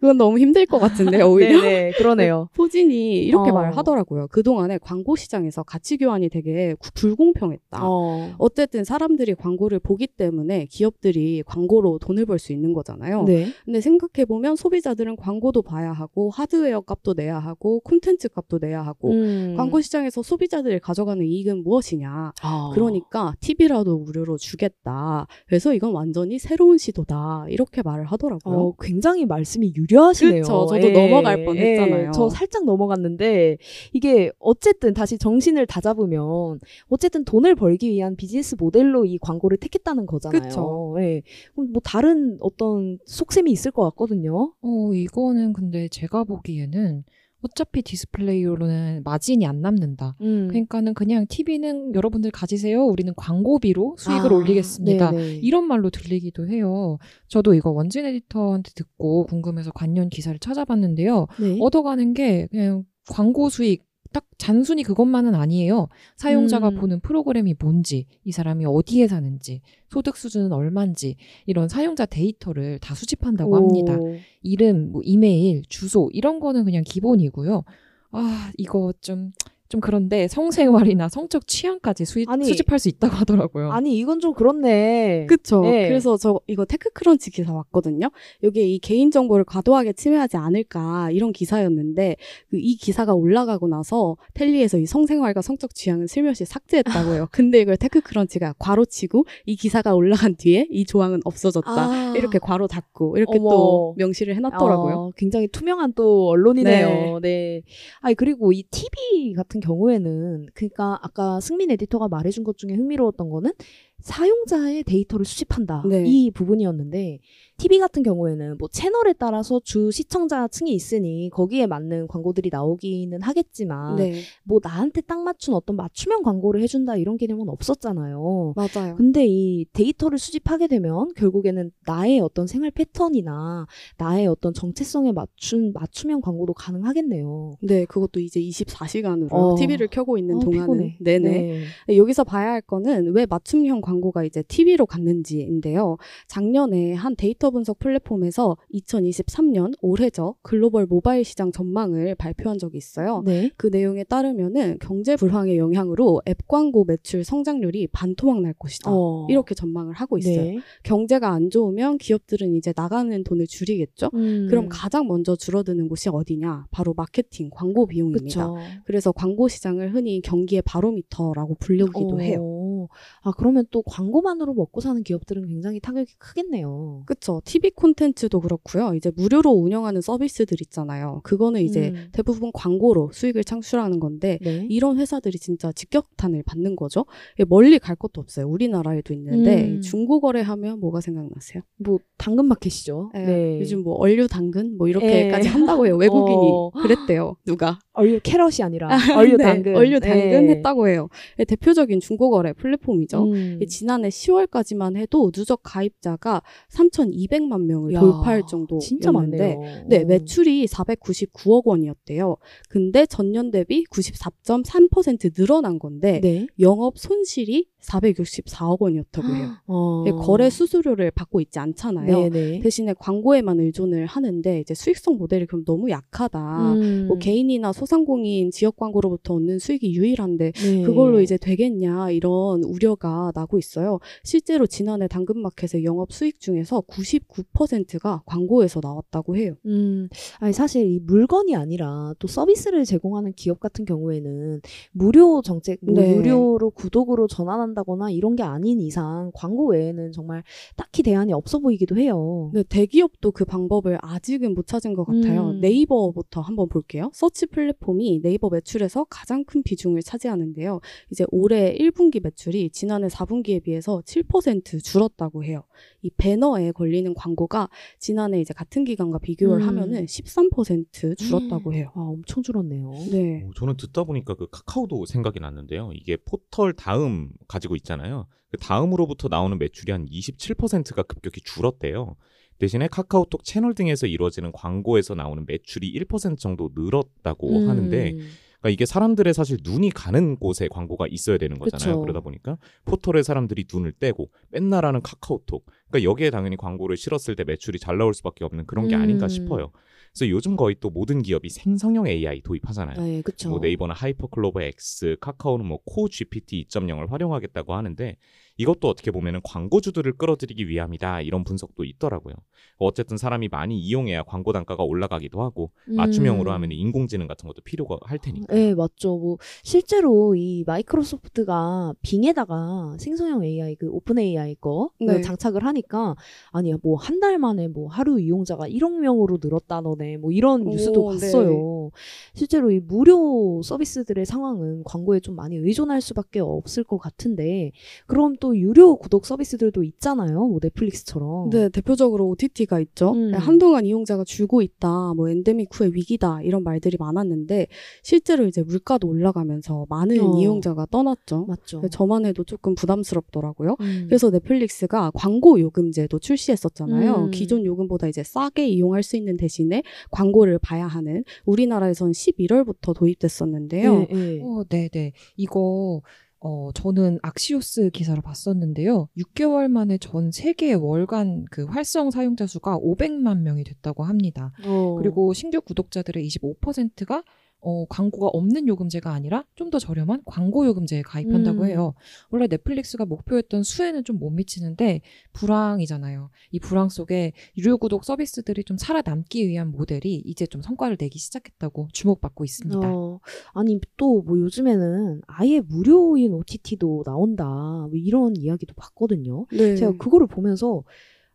그건 너무 힘들 것 같은데 오히려. 네, 그러네요. 포진이 이렇게 어. 말을 하더라고요. 그동안에 광고 시장에서 가치 교환이 되게 구- 불공평했다. 어. 어쨌든 사람들이 광고를 보기 때문에 기업들이 광고로 돈을 벌 수 있는 거잖아요. 네. 근데 생각해보면 소비자들은 광고도 봐야 하고 하드웨어 값도 내야 하고 콘텐츠 값도 내야 하고 음. 광고 시장에서 소비자들이 가져가는 이익은 무엇이냐. 아. 그러니까 TV라도 무료로 주겠다. 그래서 이건 완전히 새로운 시도다. 이렇게 말을 하더라고요. 어, 굉장히 말씀이 유려하시네요. 그쵸. 저도 넘어갈 뻔했잖아요. 저 살짝 넘어갔는데 이게 어쨌든 다시 정신을 다잡으면 어쨌든 돈을 벌기 위한 비즈니스 모델로 이 광고를 택했다는 거잖아요. 그쵸. 예. 그럼 뭐 다른 어떤 속셈이 있을 것 같거든요. 어, 이거는 근데 제가 보기에는 어차피 디스플레이로는 마진이 안 남는다. 음. 그러니까는 그냥 TV는 여러분들 가지세요. 우리는 광고비로 수익을 아, 올리겠습니다. 네네. 이런 말로 들리기도 해요. 저도 이거 원진 에디터한테 듣고 궁금해서 관련 기사를 찾아봤는데요. 네. 얻어가는 게 그냥 광고 수익 딱 단순히 그것만은 아니에요. 사용자가 음. 보는 프로그램이 뭔지, 이 사람이 어디에 사는지, 소득 수준은 얼만지 이런 사용자 데이터를 다 수집한다고 합니다. 오. 이름, 뭐 이메일, 주소 이런 거는 그냥 기본이고요. 아 이거 좀 좀 그런데 성생활이나 성적 취향까지 수, 아니, 수집할 수 있다고 하더라고요. 아니 이건 좀 그렇네. 그쵸. 네. 그래서 저 이거 테크크런치 기사 왔거든요. 여기에 이 개인정보를 과도하게 침해하지 않을까 이런 기사였는데 그이 기사가 올라가고 나서 텔리에서 이 성생활과 성적 취향을 슬며시 삭제했다고 해요. 근데 이걸 테크크런치가 괄호치고 이 기사가 올라간 뒤에 이 조항은 없어졌다. 아. 이렇게 괄호 닫고 이렇게 어머. 또 명시를 해놨더라고요. 어, 굉장히 투명한 또 언론이네요. 네. 아니 그리고 이 TV 같은 경우에는 그러니까 아까 승민 에디터가 말해준 것 중에 흥미로웠던 거는 사용자의 데이터를 수집한다 네. 이 부분이었는데 TV 같은 경우에는 뭐 채널에 따라서 주 시청자층이 있으니 거기에 맞는 광고들이 나오기는 하겠지만 네, 뭐 나한테 딱 맞춘 어떤 맞춤형 광고를 해준다 이런 개념은 없었잖아요. 맞아요. 근데 이 데이터를 수집하게 되면 결국에는 나의 어떤 생활 패턴이나 나의 어떤 정체성에 맞춘 맞춤형 광고도 가능하겠네요. 네, 그것도 이제 24시간으로 어. TV를 켜고 있는 어, 동안은 피곤해. 네네. 네. 네, 여기서 봐야 할 거는 왜 맞춤형 광고가 이제 TV로 갔는지인데요. 작년에 한 데이터 분석 플랫폼에서 2023년 올해죠 글로벌 모바일 시장 전망을 발표한 적이 있어요. 네. 그 내용에 따르면은 경제 불황의 영향으로 앱 광고 매출 성장률이 반토막 날 것이다. 어. 이렇게 전망을 하고 있어요. 네. 경제가 안 좋으면 기업들은 이제 나가는 돈을 줄이겠죠. 음. 그럼 가장 먼저 줄어드는 곳이 어디냐? 바로 마케팅, 광고 비용입니다. 그쵸. 그래서 광고 시장을 흔히 경기의 바로미터라고 부르기도 어. 해요. 아 그러면 또 광고만으로 먹고 사는 기업들은 굉장히 타격이 크겠네요. 그쵸. TV 콘텐츠도 그렇고요. 이제 무료로 운영하는 서비스들 있잖아요. 그거는 이제 음. 대부분 광고로 수익을 창출하는 건데 네. 이런 회사들이 진짜 직격탄을 받는 거죠. 멀리 갈 것도 없어요. 우리나라에도 있는데 음. 중고거래 하면 뭐가 생각나세요? 뭐 당근 마켓이죠. 예, 네. 요즘 뭐 얼류 당근 뭐 이렇게까지 예. 한다고 해요. 외국인이 어. 그랬대요. 누가? 얼류 캐럿이 아니라 얼류 네, 당근. 얼류 당근 네. 했다고 해요. 예, 대표적인 중고거래 플랫폼이죠. 음. 이 지난해 10월까지만 해도 누적 가입자가 3,200만 명을 야, 돌파할 정도였는데 진짜 많네요. 네, 어. 매출이 499억 원이었대요. 근데 전년 대비 94.3% 늘어난 건데 네. 영업 손실이 464억 원이었다고 해요. 어. 이게 거래 수수료를 받고 있지 않잖아요. 네네. 대신에 광고에만 의존을 하는데 이제 수익성 모델이 그럼 너무 약하다. 음. 뭐 개인이나 소상공인 지역 광고로부터 얻는 수익이 유일한데 네. 그걸로 이제 되겠냐 이런 우려가 나고 있어요. 실제로 지난해 당근마켓의 영업 수익 중에서 99%가 광고에서 나왔다고 해요. 음, 아니 사실 이 물건이 아니라 또 서비스를 제공하는 기업 같은 경우에는 무료 정책, 뭐 네. 유료로 구독으로 전환한다 거나 이런 게 아닌 이상 광고 외에는 정말 딱히 대안이 없어 보이기도 해요. 네, 대기업도 그 방법을 아직은 못 찾은 것 같아요. 음. 네이버부터 한번 볼게요. 서치 플랫폼이 네이버 매출에서 가장 큰 비중을 차지하는데요. 이제 올해 1분기 매출이 지난해 4분기에 비해서 7% 줄었다고 해요. 이 배너에 걸리는 광고가 지난해 이제 같은 기간과 비교를 음. 하면은 13% 줄었다고 해요. 아, 엄청 줄었네요. 네. 오, 저는 듣다 보니까 그 카카오도 생각이 났는데요. 이게 포털 다음 가 지고 있잖아요. 그 다음으로부터 나오는 매출이 한 27%가 급격히 줄었대요. 대신에 카카오톡 채널 등에서 이루어지는 광고에서 나오는 매출이 1% 정도 늘었다고 음. 하는데 그러니까 이게 사람들의 사실 눈이 가는 곳에 광고가 있어야 되는 거잖아요. 그쵸. 그러다 보니까 포털에 사람들이 눈을 떼고 맨날 하는 카카오톡. 그러니까 여기에 당연히 광고를 실었을 때 매출이 잘 나올 수밖에 없는 그런 게 아닌가 음. 싶어요. 그래서 요즘 거의 또 모든 기업이 생성형 AI 도입하잖아요. 네, 그쵸. 뭐 네이버는 하이퍼클로버 X, 카카오는 뭐 코 GPT 2.0을 활용하겠다고 하는데 이것도 어떻게 보면은 광고주들을 끌어들이기 위함이다 이런 분석도 있더라고요. 어쨌든 사람이 많이 이용해야 광고 단가가 올라가기도 하고 맞춤형으로 음. 하면 인공지능 같은 것도 필요가 할 테니까. 네, 맞죠. 뭐 실제로 이 마이크로소프트가 빙에다가 생성형 AI 그 오픈 AI 거 네. 장착을 하니까 아니야 뭐한 달 만에 뭐 하루 이용자가 1억 명으로 늘었다 너네 뭐 이런 오, 뉴스도 네. 봤어요. 실제로 이 무료 서비스들의 상황은 광고에 좀 많이 의존할 수밖에 없을 것 같은데 그럼 또 유료 구독 서비스들도 있잖아요. 뭐 넷플릭스처럼. 네, 대표적으로 OTT가 있죠. 음. 네, 한동안 이용자가 줄고 있다, 뭐 엔데믹 후의 위기다 이런 말들이 많았는데 실제로 이제 물가도 올라가면서 많은 어. 이용자가 떠났죠. 맞죠. 네, 저만 해도 조금 부담스럽더라고요. 음. 그래서 넷플릭스가 광고 요금제도 출시했었잖아요. 음. 기존 요금보다 이제 싸게 이용할 수 있는 대신에 광고를 봐야 하는 우리나라에선 11월부터 도입됐었는데요. 네, 네. 어, 네 네. 이거, 어, 저는 악시오스 기사를 봤었는데요. 6개월 만에 전 세계 월간 그 활성 사용자 수가 500만 명이 됐다고 합니다. 어. 그리고 신규 구독자들의 25%가 어, 광고가 없는 요금제가 아니라 좀 더 저렴한 광고 요금제에 가입한다고 음. 해요. 원래 넷플릭스가 목표했던 수에는 좀 못 미치는데 불황이잖아요. 이 불황 속에 유료 구독 서비스들이 좀 살아남기 위한 모델이 이제 좀 성과를 내기 시작했다고 주목받고 있습니다. 어, 아니 또 뭐 요즘에는 아예 무료인 OTT도 나온다 뭐 이런 이야기도 봤거든요. 네. 제가 그거를 보면서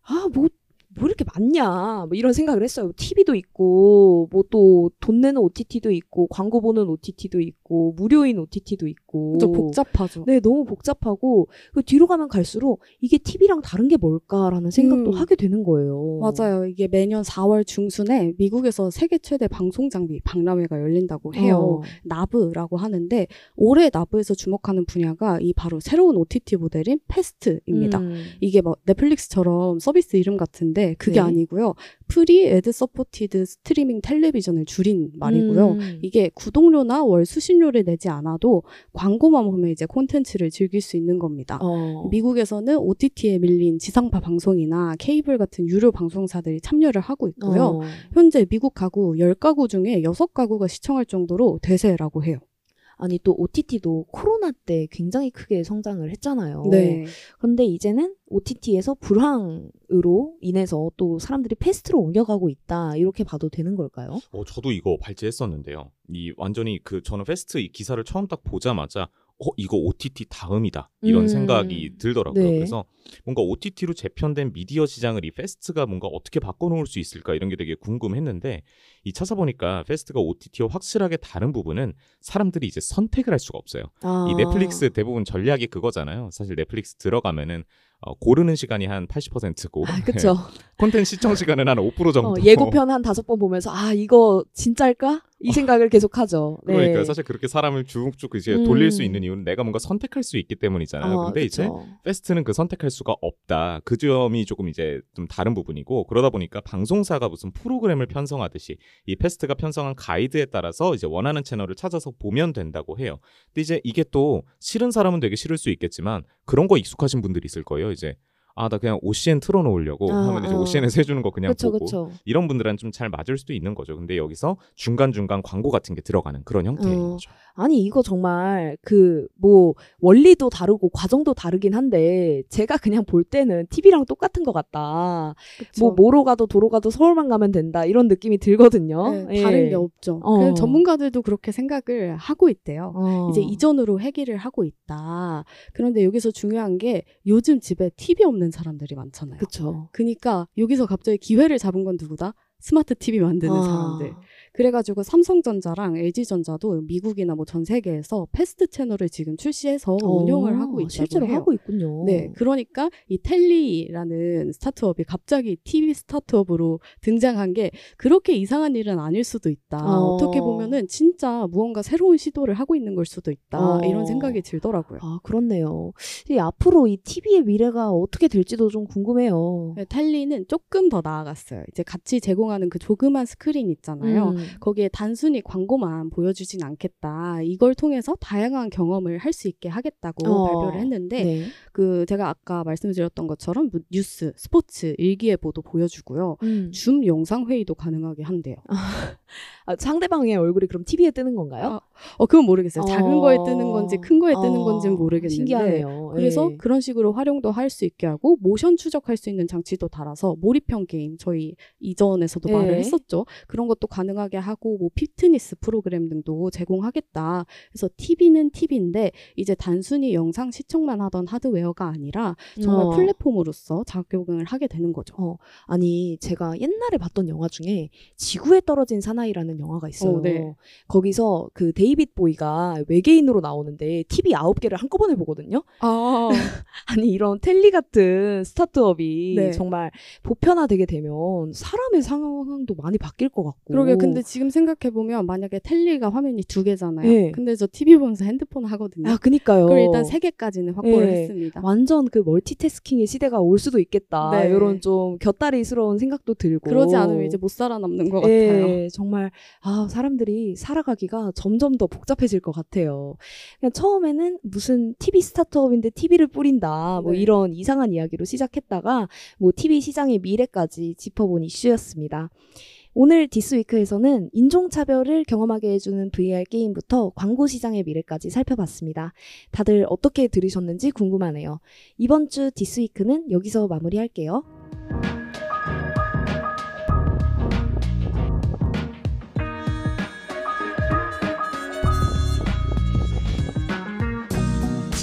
아 뭐 뭐 이렇게 많냐 뭐 이런 생각을 했어요. TV도 있고 뭐 또 돈 내는 OTT도 있고 광고 보는 OTT도 있고 무료인 OTT도 있고 좀 복잡하죠. 네, 너무 복잡하고 그 뒤로 가면 갈수록 이게 TV랑 다른 게 뭘까라는 생각도 음. 하게 되는 거예요. 맞아요. 이게 매년 4월 중순에 미국에서 세계 최대 방송 장비 박람회가 열린다고 해요. 어. 나브라고 하는데 올해 나브에서 주목하는 분야가 이 바로 새로운 OTT 모델인 FAST입니다. 음. 이게 뭐 넷플릭스처럼 서비스 이름 같은데 그게 네. 아니고요. Free Ad-supported Streaming Television을 줄인 말이고요. 음. 이게 구독료나 월 수신료를 내지 않아도 광고만 보면 이제 콘텐츠를 즐길 수 있는 겁니다. 어. 미국에서는 OTT에 밀린 지상파 방송이나 케이블 같은 유료 방송사들이 참여를 하고 있고요. 어. 현재 미국 가구 10가구 중에 6가구가 시청할 정도로 대세라고 해요. 아니 또 OTT도 코로나 때 굉장히 크게 성장을 했잖아요. 네. 그런데 이제는 OTT에서 불황으로 인해서 또 사람들이 패스트로 옮겨가고 있다 이렇게 봐도 되는 걸까요? 어, 저도 이거 발제했었는데요. 이 완전히 그 저는 FAST 이 기사를 처음 딱 보자마자 어 이거 OTT 다음이다 이런 음. 생각이 들더라고요. 네. 그래서 뭔가 OTT로 재편된 미디어 시장을 이 FAST가 뭔가 어떻게 바꿔놓을 수 있을까 이런 게 되게 궁금했는데 이 찾아보니까 FAST가 OTT와 확실하게 다른 부분은 사람들이 이제 선택을 할 수가 없어요. 아. 이 넷플릭스 대부분 전략이 그거잖아요. 사실 넷플릭스 들어가면은 어, 고르는 시간이 한 80%고 아. 콘텐츠 시청 시간은 한 5% 정도. 어, 예고편 한 다섯 번 보면서 아 이거 진짜일까? 이 생각을 계속 하죠. 네. 그러니까 사실 그렇게 사람을 쭉쭉 이제 음. 돌릴 수 있는 이유는 내가 뭔가 선택할 수 있기 때문이잖아요. 어, 근데 이제 그쵸. FAST는 그 선택할 수가 없다. 그 점이 조금 이제 좀 다른 부분이고 그러다 보니까 방송사가 무슨 프로그램을 편성하듯이 이 FAST가 편성한 가이드에 따라서 이제 원하는 채널을 찾아서 보면 된다고 해요. 근데 이제 이게 또 싫은 사람은 되게 싫을 수 있겠지만 그런 거 익숙하신 분들이 있을 거예요. 이제 아 나 그냥 OCN 틀어놓으려고 아, 하면 이제 아. OCN에서 해주는 거 그냥 그렇죠, 보고 그렇죠. 이런 분들은 좀 잘 맞을 수도 있는 거죠. 근데 여기서 중간 중간 광고 같은 게 들어가는 그런 형태인 어. 거죠. 아니 이거 정말 그 뭐 원리도 다르고 과정도 다르긴 한데 제가 그냥 볼 때는 TV랑 똑같은 것 같다. 뭐 뭐로 가도 도로 가도 서울만 가면 된다 이런 느낌이 들거든요. 네, 예. 다른 게 없죠. 어. 그 전문가들도 그렇게 생각을 하고 있대요. 어. 이제 이전으로 해결을 하고 있다. 그런데 여기서 중요한 게 요즘 집에 TV 없는 사람들이 많잖아요. 그쵸. 그러니까 여기서 갑자기 기회를 잡은 건 누구다? 스마트 TV 만드는 아. 사람들. 그래가지고 삼성전자랑 LG전자도 미국이나 뭐 전 세계에서 FAST 채널을 지금 출시해서 운영을 하고 있다고 어, 실제로 해요. 하고 있군요. 네, 그러니까 이 텔리라는 스타트업이 갑자기 TV 스타트업으로 등장한 게 그렇게 이상한 일은 아닐 수도 있다. 어. 어. 떻게 보면은 진짜 무언가 새로운 시도를 하고 있는 걸 수도 있다. 어. 이런 생각이 들더라고요. 아 그렇네요. 이 앞으로 이 TV의 미래가 어떻게 될지도 좀 궁금해요. 네, 텔리는 조금 더 나아갔어요. 이제 같이 제공하는 그 조그만 스크린 있잖아요. 음. 거기에 단순히 광고만 보여주진 않겠다. 이걸 통해서 다양한 경험을 할 수 있게 하겠다고 어. 발표를 했는데 네. 그 제가 아까 말씀드렸던 것처럼 뭐 뉴스, 스포츠, 일기예보도 보여주고요. 음. 줌 영상 회의도 가능하게 한대요. 아, 상대방의 얼굴이 그럼 TV에 뜨는 건가요? 아, 어 그건 모르겠어요. 작은 어. 거에 뜨는 건지 큰 거에 뜨는 어, 건지는 모르겠는데. 신기하네요. 그래서 예. 그런 식으로 활용도 할 수 있게 하고 모션 추적할 수 있는 장치도 달아서 몰입형 게임 저희 이전에서도 예. 말을 했었죠. 그런 것도 가능하게 하고 뭐 피트니스 프로그램 등도 제공하겠다. 그래서 TV는 TV인데 이제 단순히 영상 시청만 하던 하드웨어가 아니라 정말 어. 플랫폼으로서 작용을 하게 되는 거죠. 어, 아니 제가 옛날에 봤던 영화 중에 지구에 떨어진 사나이라는 영화가 있어요. 어, 네. 거기서 그 데이빗 보이가 외계인으로 나오는데 TV 9개를 한꺼번에 보거든요. 아, 아니 이런 텔리 같은 스타트업이 네. 정말 보편화되게 되면 사람의 상황도 많이 바뀔 것 같고. 그러게 근데 지금 생각해 보면 만약에 텔리가 화면이 두 개잖아요. 네. 근데 저 TV 보면서 핸드폰 하거든요. 아 그니까요. 그걸 일단 세 개까지는 확보를 예. 했습니다. 완전 그 멀티태스킹의 시대가 올 수도 있겠다. 네. 이런 좀 곁다리스러운 생각도 들고. 그러지 않으면 이제 못 살아남는 것 같아요. 예, 정말 아 사람들이 살아가기가 점점 더 복잡해질 것 같아요. 그냥 처음에는 무슨 TV 스타트업인데 TV를 뿌린다, 뭐 네. 이런 이상한 이야기로 시작했다가 뭐 TV 시장의 미래까지 짚어본 이슈였습니다. 오늘 디스위크에서는 인종차별을 경험하게 해주는 VR 게임부터 광고 시장의 미래까지 살펴봤습니다. 다들 어떻게 들으셨는지 궁금하네요. 이번 주 디스위크는 여기서 마무리할게요.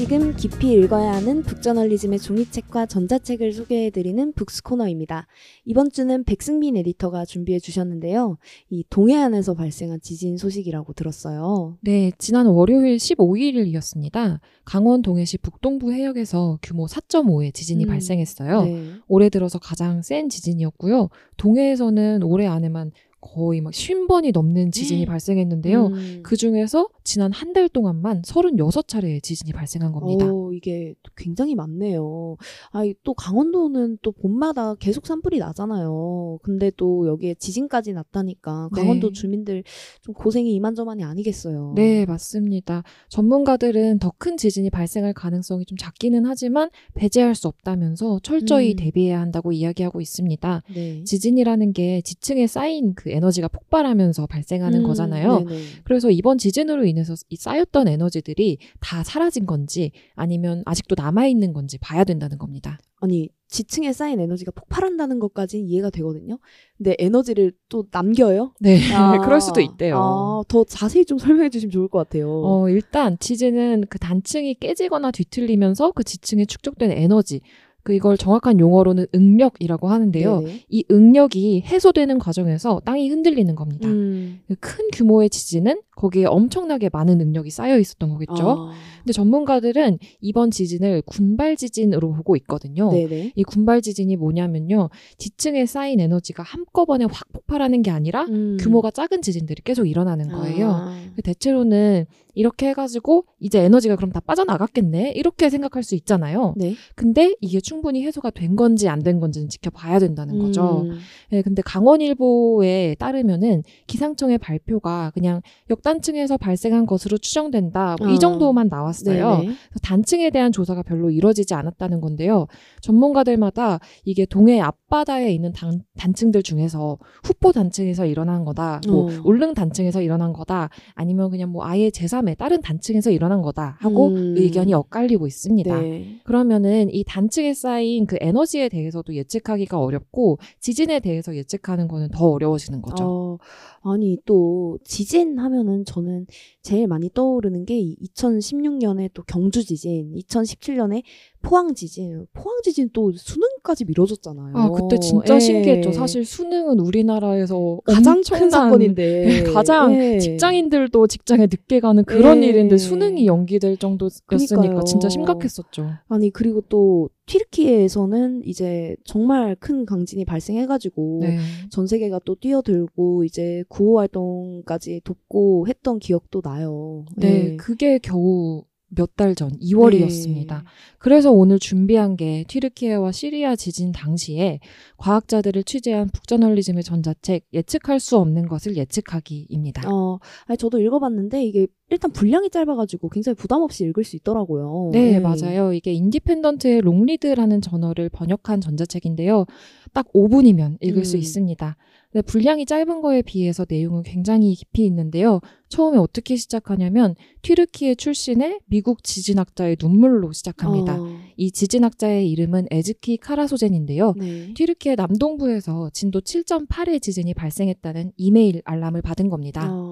지금 깊이 읽어야 하는 북저널리즘의 종이책과 전자책을 소개해드리는 북스 코너입니다. 이번 주는 백승민 에디터가 준비해 주셨는데요. 이 동해안에서 발생한 지진 소식이라고 들었어요. 네, 지난 월요일 15일이었습니다. 강원 동해시 북동부 해역에서 규모 4.5의 지진이 음, 발생했어요. 네. 올해 들어서 가장 센 지진이었고요. 동해에서는 올해 안에만 거의 막 50번이 넘는 지진이 발생했는데요. 음. 그 중에서 지난 한 달 동안만 36차례의 지진이 발생한 겁니다. 오, 이게 또 굉장히 많네요. 아, 또 강원도는 또 봄마다 계속 산불이 나잖아요. 근데 또 여기에 지진까지 났다니까 강원도 네. 주민들 좀 고생이 이만저만이 아니겠어요. 네, 맞습니다. 전문가들은 더 큰 지진이 발생할 가능성이 좀 작기는 하지만 배제할 수 없다면서 철저히 음. 대비해야 한다고 이야기하고 있습니다. 네. 지진이라는 게 지층에 쌓인 그 에너지가 폭발하면서 발생하는 음, 거잖아요. 네네. 그래서 이번 지진으로 인해 서 이 쌓였던 에너지들이 다 사라진 건지 아니면 아직도 남아 있는 건지 봐야 된다는 겁니다. 아니 지층에 쌓인 에너지가 폭발한다는 것까지는 이해가 되거든요. 근데 에너지를 또 남겨요? 네, 아, 그럴 수도 있대요. 아, 더 자세히 좀 설명해 주시면 좋을 것 같아요. 어, 일단 지진은 그 단층이 깨지거나 뒤틀리면서 그 지층에 축적된 에너지, 그 이걸 정확한 용어로는 응력이라고 하는데요. 네네. 이 응력이 해소되는 과정에서 땅이 흔들리는 겁니다. 음. 그큰 규모의 지진은 거기에 엄청나게 많은 능력이 쌓여 있었던 거겠죠. 아, 근데 전문가들은 이번 지진을 군발 지진으로 보고 있거든요. 네네. 이 군발 지진이 뭐냐면요. 지층에 쌓인 에너지가 한꺼번에 확 폭발하는 게 아니라 음. 규모가 작은 지진들이 계속 일어나는 거예요. 아. 대체로는 이렇게 해가지고 이제 에너지가 그럼 다 빠져나갔겠네 이렇게 생각할 수 있잖아요. 네. 근데 이게 충분히 해소가 된 건지 안 된 건지는 지켜봐야 된다는 거죠. 음. 네, 근데 강원일보에 따르면은 기상청의 발표가 그냥 역단층에서 발생한 것으로 추정된다. 뭐이 어. 정도만 나왔어요. 네네. 그래서 단층에 대한 조사가 별로 이루어지지 않았다는 건데요. 전문가들마다 이게 동해 앞바다에 있는 단, 단층들 중에서 후포 단층에서 일어난 거다. 뭐 어. 울릉 단층에서 일어난 거다. 아니면 그냥 뭐 아예 제3 의 다른 단층에서 일어난 거다 하고 음. 의견이 엇갈리고 있습니다. 네. 그러면은 이 단층에 쌓인 그 에너지에 대해서도 예측하기가 어렵고 지진에 대해서 예측하는 거는 더 어려워지는 거죠. 어, 아니 또 지진 하면은 저는 제일 많이 떠오르는 게 2016년에 또 경주 지진, 2017년에 포항 지진. 포항 지진 또 수능 까지 미뤄졌잖아요. 아, 그때 진짜 예. 신기했죠. 사실 수능은 우리나라에서 가장 큰 사건인데 네, 가장 예. 직장인들도 직장에 늦게 가는 그런 예. 일인데 수능이 연기될 정도였으니까 그러니까요. 진짜 심각했었죠. 아니 그리고 또 튀르키예에서는 이제 정말 큰 강진이 발생해가지고 네. 전 세계가 또 뛰어들고 이제 구호 활동까지 돕고 했던 기억도 나요. 네, 예. 그게 겨우 몇 달 전 2월이었습니다. 네. 그래서 오늘 준비한 게 튀르키예와 시리아 지진 당시에 과학자들을 취재한 북저널리즘의 전자책 예측할 수 없는 것을 예측하기입니다. 어, 아니 저도 읽어봤는데 이게 일단 분량이 짧아가지고 굉장히 부담 없이 읽을 수 있더라고요. 네, 예. 맞아요. 이게 인디펜던트의 long read라는 저널을 번역한 전자책인데요. 딱 5분이면 읽을 수 음. 있습니다. 근데 분량이 짧은 거에 비해서 내용은 굉장히 깊이 있는데요. 처음에 어떻게 시작하냐면 튀르키예 출신의 미국 지진학자의 눈물로 시작합니다. 어, 이 지진학자의 이름은 에즈키 카라소젠인데요. 네. 튀르키예 남동부에서 진도 7.8의 지진이 발생했다는 이메일 알람을 받은 겁니다. 어,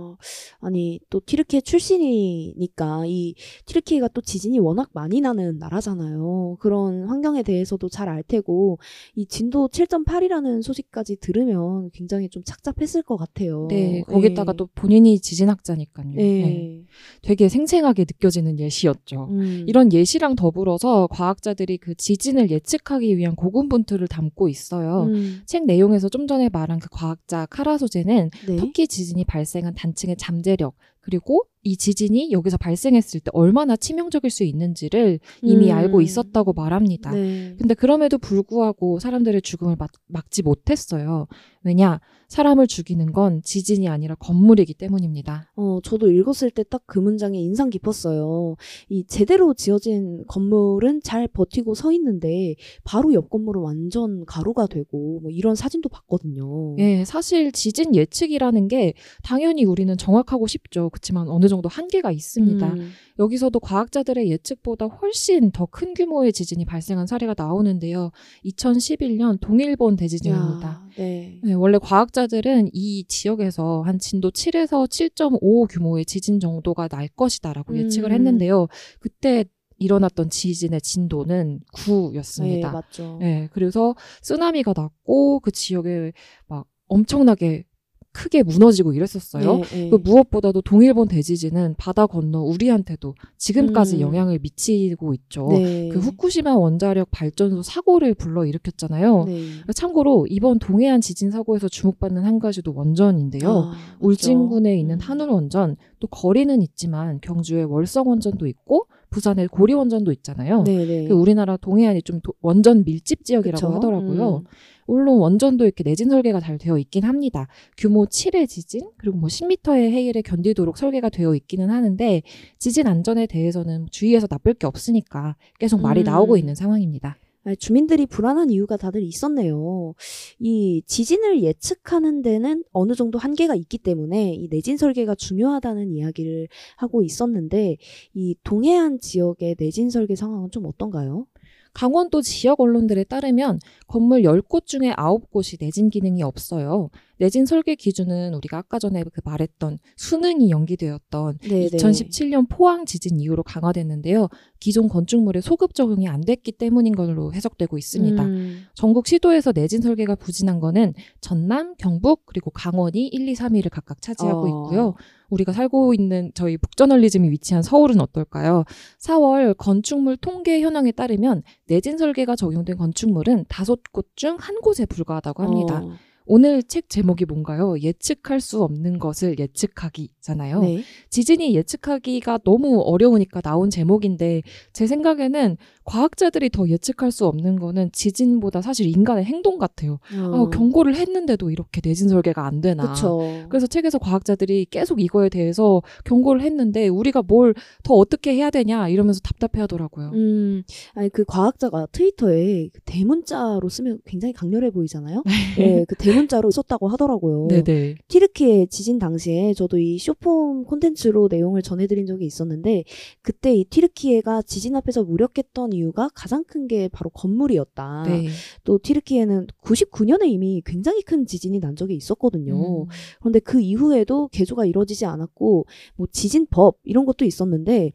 아니 또 튀르키예 출신이니까 이 튀르키예가 또 지진이 워낙 많이 나는 나라잖아요. 그런 환경에 대해서도 잘 알 테고 이 진도 7.8이라는 소식까지 들으면 굉장히 좀 착잡했을 것 같아요. 네, 거기다가 예. 또 본인이 지진학자니까요. 예. 네, 되게 생생하게 느껴지는 예시였죠. 음. 이런 예시랑 더불어서 과학자들이 그 지진을 예측하기 위한 고군분투를 담고 있어요. 음, 책 내용에서 좀 전에 말한 그 과학자 카라 소제는 네. 터키 지진이 발생한 단 층의 잠재력 그리고 이 지진이 여기서 발생했을 때 얼마나 치명적일 수 있는지를 이미 음. 알고 있었다고 말합니다. 네. 근데 그럼에도 불구하고 사람들의 죽음을 막, 막지 못했어요. 왜냐? 사람을 죽이는 건 지진이 아니라 건물이기 때문입니다. 어, 저도 읽었을 때 딱 그 문장이 인상 깊었어요. 이 제대로 지어진 건물은 잘 버티고 서 있는데 바로 옆 건물은 완전 가루가 되고 뭐 이런 사진도 봤거든요. 예, 사실 지진 예측이라는 게 당연히 우리는 정확하고 싶죠. 그렇지만 어느 정도 한계가 있습니다. 음, 여기서도 과학자들의 예측보다 훨씬 더 큰 규모의 지진이 발생한 사례가 나오는데요. 2011년 동일본 대지진입니다. 야, 네. 네, 원래 과학자들은 이 지역에서 한 진도 7에서 7.5 규모의 지진 정도가 날 것이다라고 음. 예측을 했는데요. 그때 일어났던 지진의 진도는 네, 9였습니다. 맞죠. 네, 그래서 쓰나미가 났고 그 지역에 막 엄청나게 크게 무너지고 이랬었어요. 네, 네. 그 무엇보다도 동일본 대지진은 바다 건너 우리한테도 지금까지 음. 영향을 미치고 있죠. 네. 그 후쿠시마 원자력 발전소 사고를 불러 일으켰잖아요. 네. 참고로 이번 동해안 지진 사고에서 주목받는 한 가지도 원전인데요. 아. 울진군에 있는 음. 한울 원전, 또 거리는 있지만 경주에 월성 원전도 있고 부산에 고리 원전도 있잖아요. 네, 네. 그 우리나라 동해안이 좀 도- 원전 밀집 지역이라고 그쵸? 하더라고요. 음. 물론 원전도 이렇게 내진 설계가 잘 되어 있긴 합니다. 규모 7의 지진 그리고 뭐 10m의 해일에 견디도록 설계가 되어 있기는 하는데 지진 안전에 대해서는 주위에서 나쁠 게 없으니까 계속 말이 음. 나오고 있는 상황입니다. 아니, 주민들이 불안한 이유가 다들 있었네요. 이 지진을 예측하는 데는 어느 정도 한계가 있기 때문에 이 내진 설계가 중요하다는 이야기를 하고 있었는데 이 동해안 지역의 내진 설계 상황은 좀 어떤가요? 강원도 지역 언론들에 따르면 건물 10곳 중에 9곳이 내진 기능이 없어요. 내진 설계 기준은 우리가 아까 전에 그 말했던 수능이 연기되었던 네, 2017년 포항 지진 이후로 강화됐는데요. 기존 건축물에 소급 적용이 안 됐기 때문인 걸로 해석되고 있습니다. 음, 전국 시도에서 내진 설계가 부진한 거는 전남, 경북, 그리고 강원이 1, 2, 3위를 각각 차지하고 어. 있고요. 우리가 살고 있는 저희 북저널리즘이 위치한 서울은 어떨까요? 4월 건축물 통계 현황에 따르면 내진 설계가 적용된 건축물은 다섯 곳 중 한 곳에 불과하다고 합니다. 어, 오늘 책 제목이 뭔가요? 예측할 수 없는 것을 예측하기잖아요. 네. 지진이 예측하기가 너무 어려우니까 나온 제목인데 제 생각에는 과학자들이 더 예측할 수 없는 거는 지진보다 사실 인간의 행동 같아요. 아, 경고를 했는데도 이렇게 내진 설계가 안 되나. 그렇죠. 그래서 책에서 과학자들이 계속 이거에 대해서 경고를 했는데 우리가 뭘 더 어떻게 해야 되냐 이러면서 답답해 하더라고요. 음, 아니 그 과학자가 트위터에 그 대문자로 쓰면 굉장히 강렬해 보이잖아요. 네, 그 대문 자로 썼다고 하더라고요. 네네. 티르키의 지진 당시에 저도 이 쇼폼 콘텐츠로 내용을 전해드린 적이 있었는데 그때 이 티르키예가 지진 앞에서 무력했던 이유가 가장 큰 게 바로 건물이었다. 네. 또 티르키예는 99년에 이미 굉장히 큰 지진이 난 적이 있었거든요. 음. 그런데 그 이후에도 개조가 이루어지지 않았고 뭐 지진법 이런 것도 있었는데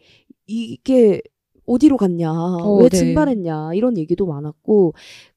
이게 어디로 갔냐, 왜 네. 증발했냐 이런 얘기도 많았고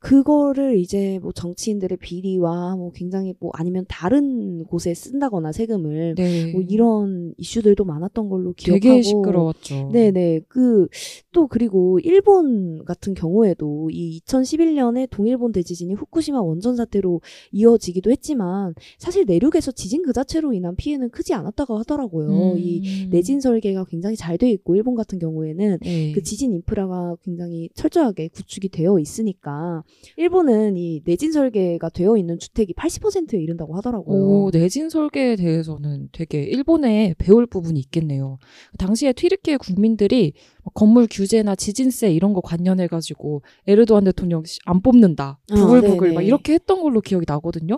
그거를 이제 뭐 정치인들의 비리와 뭐 굉장히 뭐 아니면 다른 곳에 쓴다거나 세금을 네. 뭐 이런 이슈들도 많았던 걸로 기억하고 되게 시끄러웠죠. 네네. 그, 또 그리고 일본 같은 경우에도 이 2011년에 동일본 대지진이 후쿠시마 원전 사태로 이어지기도 했지만 사실 내륙에서 지진 그 자체로 인한 피해는 크지 않았다고 하더라고요. 음. 이 내진 설계가 굉장히 잘 돼 있고 일본 같은 경우에는 네. 그 지진 인프라가 굉장히 철저하게 구축이 되어 있으니까 일본은 이 내진 설계가 되어 있는 주택이 80%에 이른다고 하더라고요. 오, 내진 설계에 대해서는 되게 일본에 배울 부분이 있겠네요. 당시에 튀르키예 국민들이 막 건물 규제나 지진세 이런 거 관련해가지고 에르도안 대통령 씨안 뽑는다, 아, 부글부글 네네. 막 이렇게 했던 걸로 기억이 나거든요.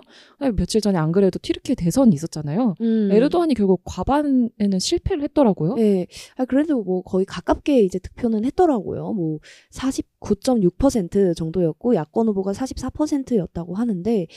며칠 전에 안 그래도 튀르키예 대선이 있었잖아요. 음. 에르도안이 결국 과반에는 실패를 했더라고요. 네. 아, 그래도 뭐 거의 가깝게 이제 득표는 했더라고요. 뭐 49.6% 정도였고 야권 후보가 44%였다고 하는데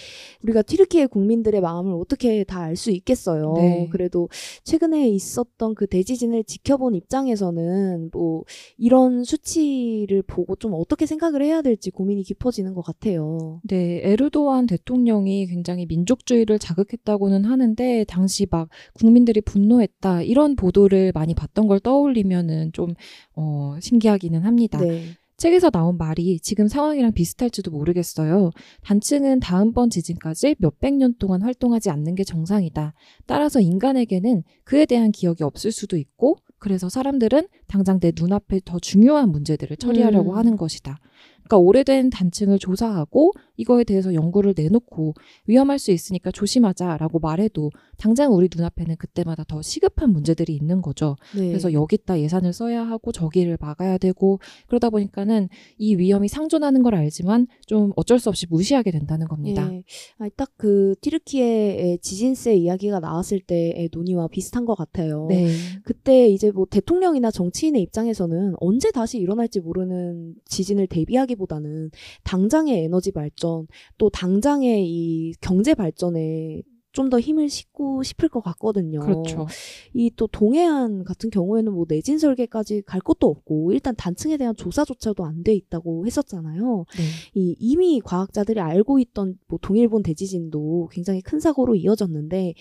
우리가 튀르키예 국민들의 마음을 어떻게 다 알 수 있겠어요. 네. 그래도 최근에 있었던 그 대지진을 지켜본 입장에서는 뭐 이런 수치를 보고 좀 어떻게 생각을 해야 될지 고민이 깊어지는 것 같아요. 네, 에르도안 대통령이 굉장히 민족주의를 자극했다고는 하는데 당시 막 국민들이 분노했다 이런 보도를 많이 봤던 걸 떠올리면은 좀 어, 신기하기는 합니다. 네. 책에서 나온 말이 지금 상황이랑 비슷할지도 모르겠어요. 단층은 다음번 지진까지 몇백 년 동안 활동하지 않는 게 정상이다. 따라서 인간에게는 그에 대한 기억이 없을 수도 있고, 그래서 사람들은 당장 내 눈앞에 더 중요한 문제들을 처리하려고 음. 하는 것이다. 그러니까 오래된 단층을 조사하고 이거에 대해서 연구를 내놓고 위험할 수 있으니까 조심하자라고 말해도 당장 우리 눈앞에는 그때마다 더 시급한 문제들이 있는 거죠. 네. 그래서 여기다 예산을 써야 하고 저기를 막아야 되고 그러다 보니까는 이 위험이 상존하는 걸 알지만 좀 어쩔 수 없이 무시하게 된다는 겁니다. 예. 딱그 티르키예의 지진세 이야기가 나왔을 때의 논의와 비슷한 것 같아요. 네. 그때 이제 뭐 대통령이나 정치인의 입장에서는 언제 다시 일어날지 모르는 지진을 대비하기보다는 당장의 에너지 발전 또 당장의 이 경제 발전에 좀 더 힘을 싣고 싶을 것 같거든요. 그렇죠. 이 또 동해안 같은 경우에는 뭐 내진 설계까지 갈 것도 없고 일단 단층에 대한 조사조차도 안 돼 있다고 했었잖아요. 네. 이 이미 과학자들이 알고 있던 뭐 동일본 대지진도 굉장히 큰 사고로 이어졌는데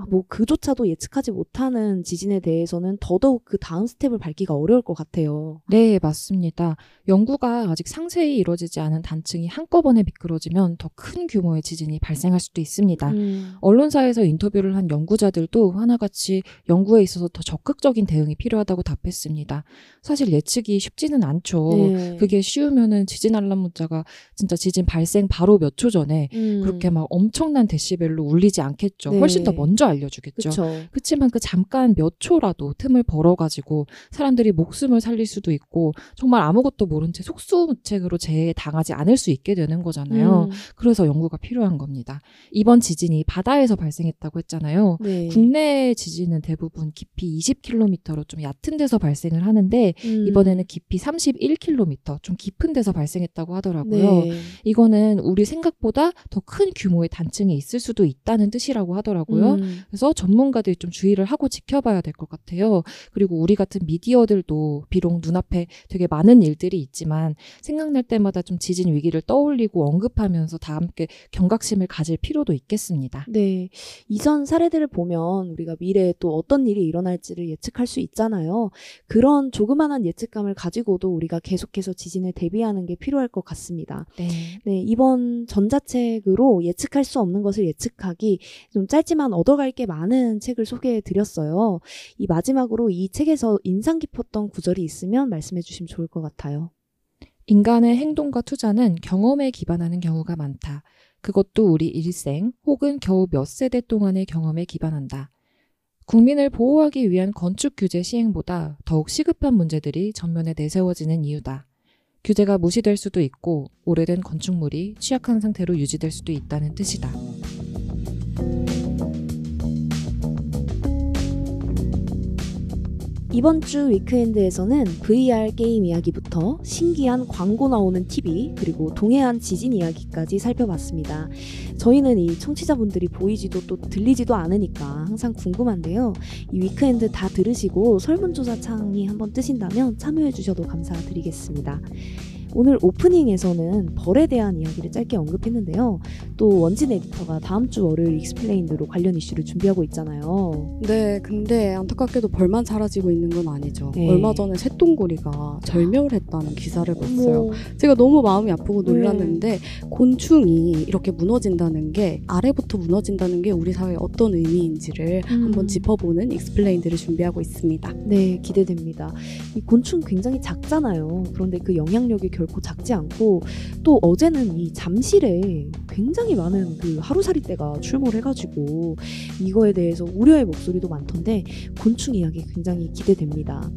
아, 뭐 그조차도 예측하지 못하는 지진에 대해서는 더더욱 그 다음 스텝을 밟기가 어려울 것 같아요. 네, 맞습니다. 연구가 아직 상세히 이루어지지 않은 단층이 한꺼번에 미끄러지면 더 큰 규모의 지진이 발생할 수도 있습니다. 음. 언론사에서 인터뷰를 한 연구자들도 하나같이 연구에 있어서 더 적극적인 대응이 필요하다고 답했습니다. 사실 예측이 쉽지는 않죠. 네. 그게 쉬우면은 지진 알람 문자가 진짜 지진 발생 바로 몇 초 전에 음. 그렇게 막 엄청난 데시벨로 울리지 않겠죠. 네. 훨씬 더 먼저 알려주겠죠. 그쵸. 그렇지만 그 잠깐 몇 초라도 틈을 벌어가지고 사람들이 목숨을 살릴 수도 있고 정말 아무것도 모른 채 속수무책으로 재해에 당하지 않을 수 있게 되는 거잖아요. 음. 그래서 연구가 필요한 겁니다. 이번 지진이 바다에서 발생했다고 했잖아요. 네. 국내 지진은 대부분 깊이 20km로 좀 얕은 데서 발생을 하는데 음. 이번에는 깊이 31km 좀 깊은 데서 발생했다고 하더라고요. 네. 이거는 우리 생각보다 더 큰 규모의 단층이 있을 수도 있다는 뜻이라고 하더라고요. 음. 그래서 전문가들이 좀 주의를 하고 지켜봐야 될 것 같아요. 그리고 우리 같은 미디어들도 비록 눈앞에 되게 많은 일들이 있지만 생각날 때마다 좀 지진 위기를 떠올리고 언급하면서 다 함께 경각심을 가질 필요도 있겠습니다. 네. 이전 사례들을 보면 우리가 미래에 또 어떤 일이 일어날지를 예측할 수 있잖아요. 그런 조그만한 예측감을 가지고도 우리가 계속해서 지진을 대비하는 게 필요할 것 같습니다. 네. 네, 이번 전자책으로 예측할 수 없는 것을 예측하기 좀 짧지만 얻어 갈 게 많은 책을 소개해 드렸어요. 이 마지막으로 이 책에서 인상 깊었던 구절이 있으면 말씀해 주시면 좋을 것 같아요. 인간의 행동과 투자는 경험에 기반하는 경우가 많다. 그것도 우리 일생 혹은 겨우 몇 세대 동안의 경험에 기반한다. 국민을 보호하기 위한 건축 규제 시행보다 더욱 시급한 문제들이 전면에 내세워지는 이유다. 규제가 무시될 수도 있고 오래된 건축물이 취약한 상태로 유지될 수도 있다는 뜻이다. 이번 주 위크엔드에서는 VR 게임 이야기부터 신기한 광고 나오는 TV 그리고 동해안 지진 이야기까지 살펴봤습니다. 저희는 이 청취자분들이 보이지도 또 들리지도 않으니까 항상 궁금한데요. 이 위크엔드 다 들으시고 설문조사 창이 한번 뜨신다면 참여해 주셔도 감사드리겠습니다. 오늘 오프닝에서는 벌에 대한 이야기를 짧게 언급했는데요. 또 원진 에디터가 다음 주 월요일 익스플레인드로 관련 이슈를 준비하고 있잖아요. 네, 근데 안타깝게도 벌만 사라지고 있는 건 아니죠. 네. 얼마 전에 쇠똥구리가 절멸을 했다는 기사를 봤어요. 어머. 제가 너무 마음이 아프고 네. 놀랐는데 곤충이 이렇게 무너진다는 게 아래부터 무너진다는 게 우리 사회에 어떤 의미인지를 음. 한번 짚어보는 익스플레인드를 준비하고 있습니다. 네, 기대됩니다. 이 곤충 굉장히 작잖아요. 그런데 그 영향력이 결코 작지 않고 또 어제는 이 잠실에 굉장히 많은 그 하루살이 떼가 출몰 해가지고 이거에 대해서 우려의 목소리도 많던데 곤충 이야기 굉장히 기대됩니다.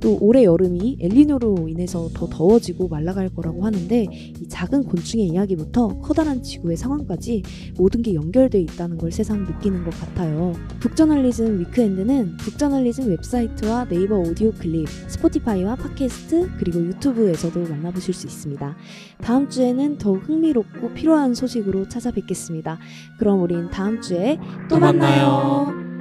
또 올해 여름이 엘니뇨로 인해서 더 더워지고 말라갈 거라고 하는데 이 작은 곤충의 이야기부터 커다란 지구의 상황까지 모든 게 연결돼 있다는 걸 새삼 느끼는 것 같아요. 북저널리즘 위크엔드는 북저널리즘 웹사이트와 네이버 오디오 클립, 스포티파이와 팟캐스트 그리고 유튜브에서도 만나보 실 수 있습니다. 다음 주에는 더욱 흥미롭고 필요한 소식으로 찾아뵙겠습니다. 그럼 우린 다음 주에 또 또 만나요. 만나요.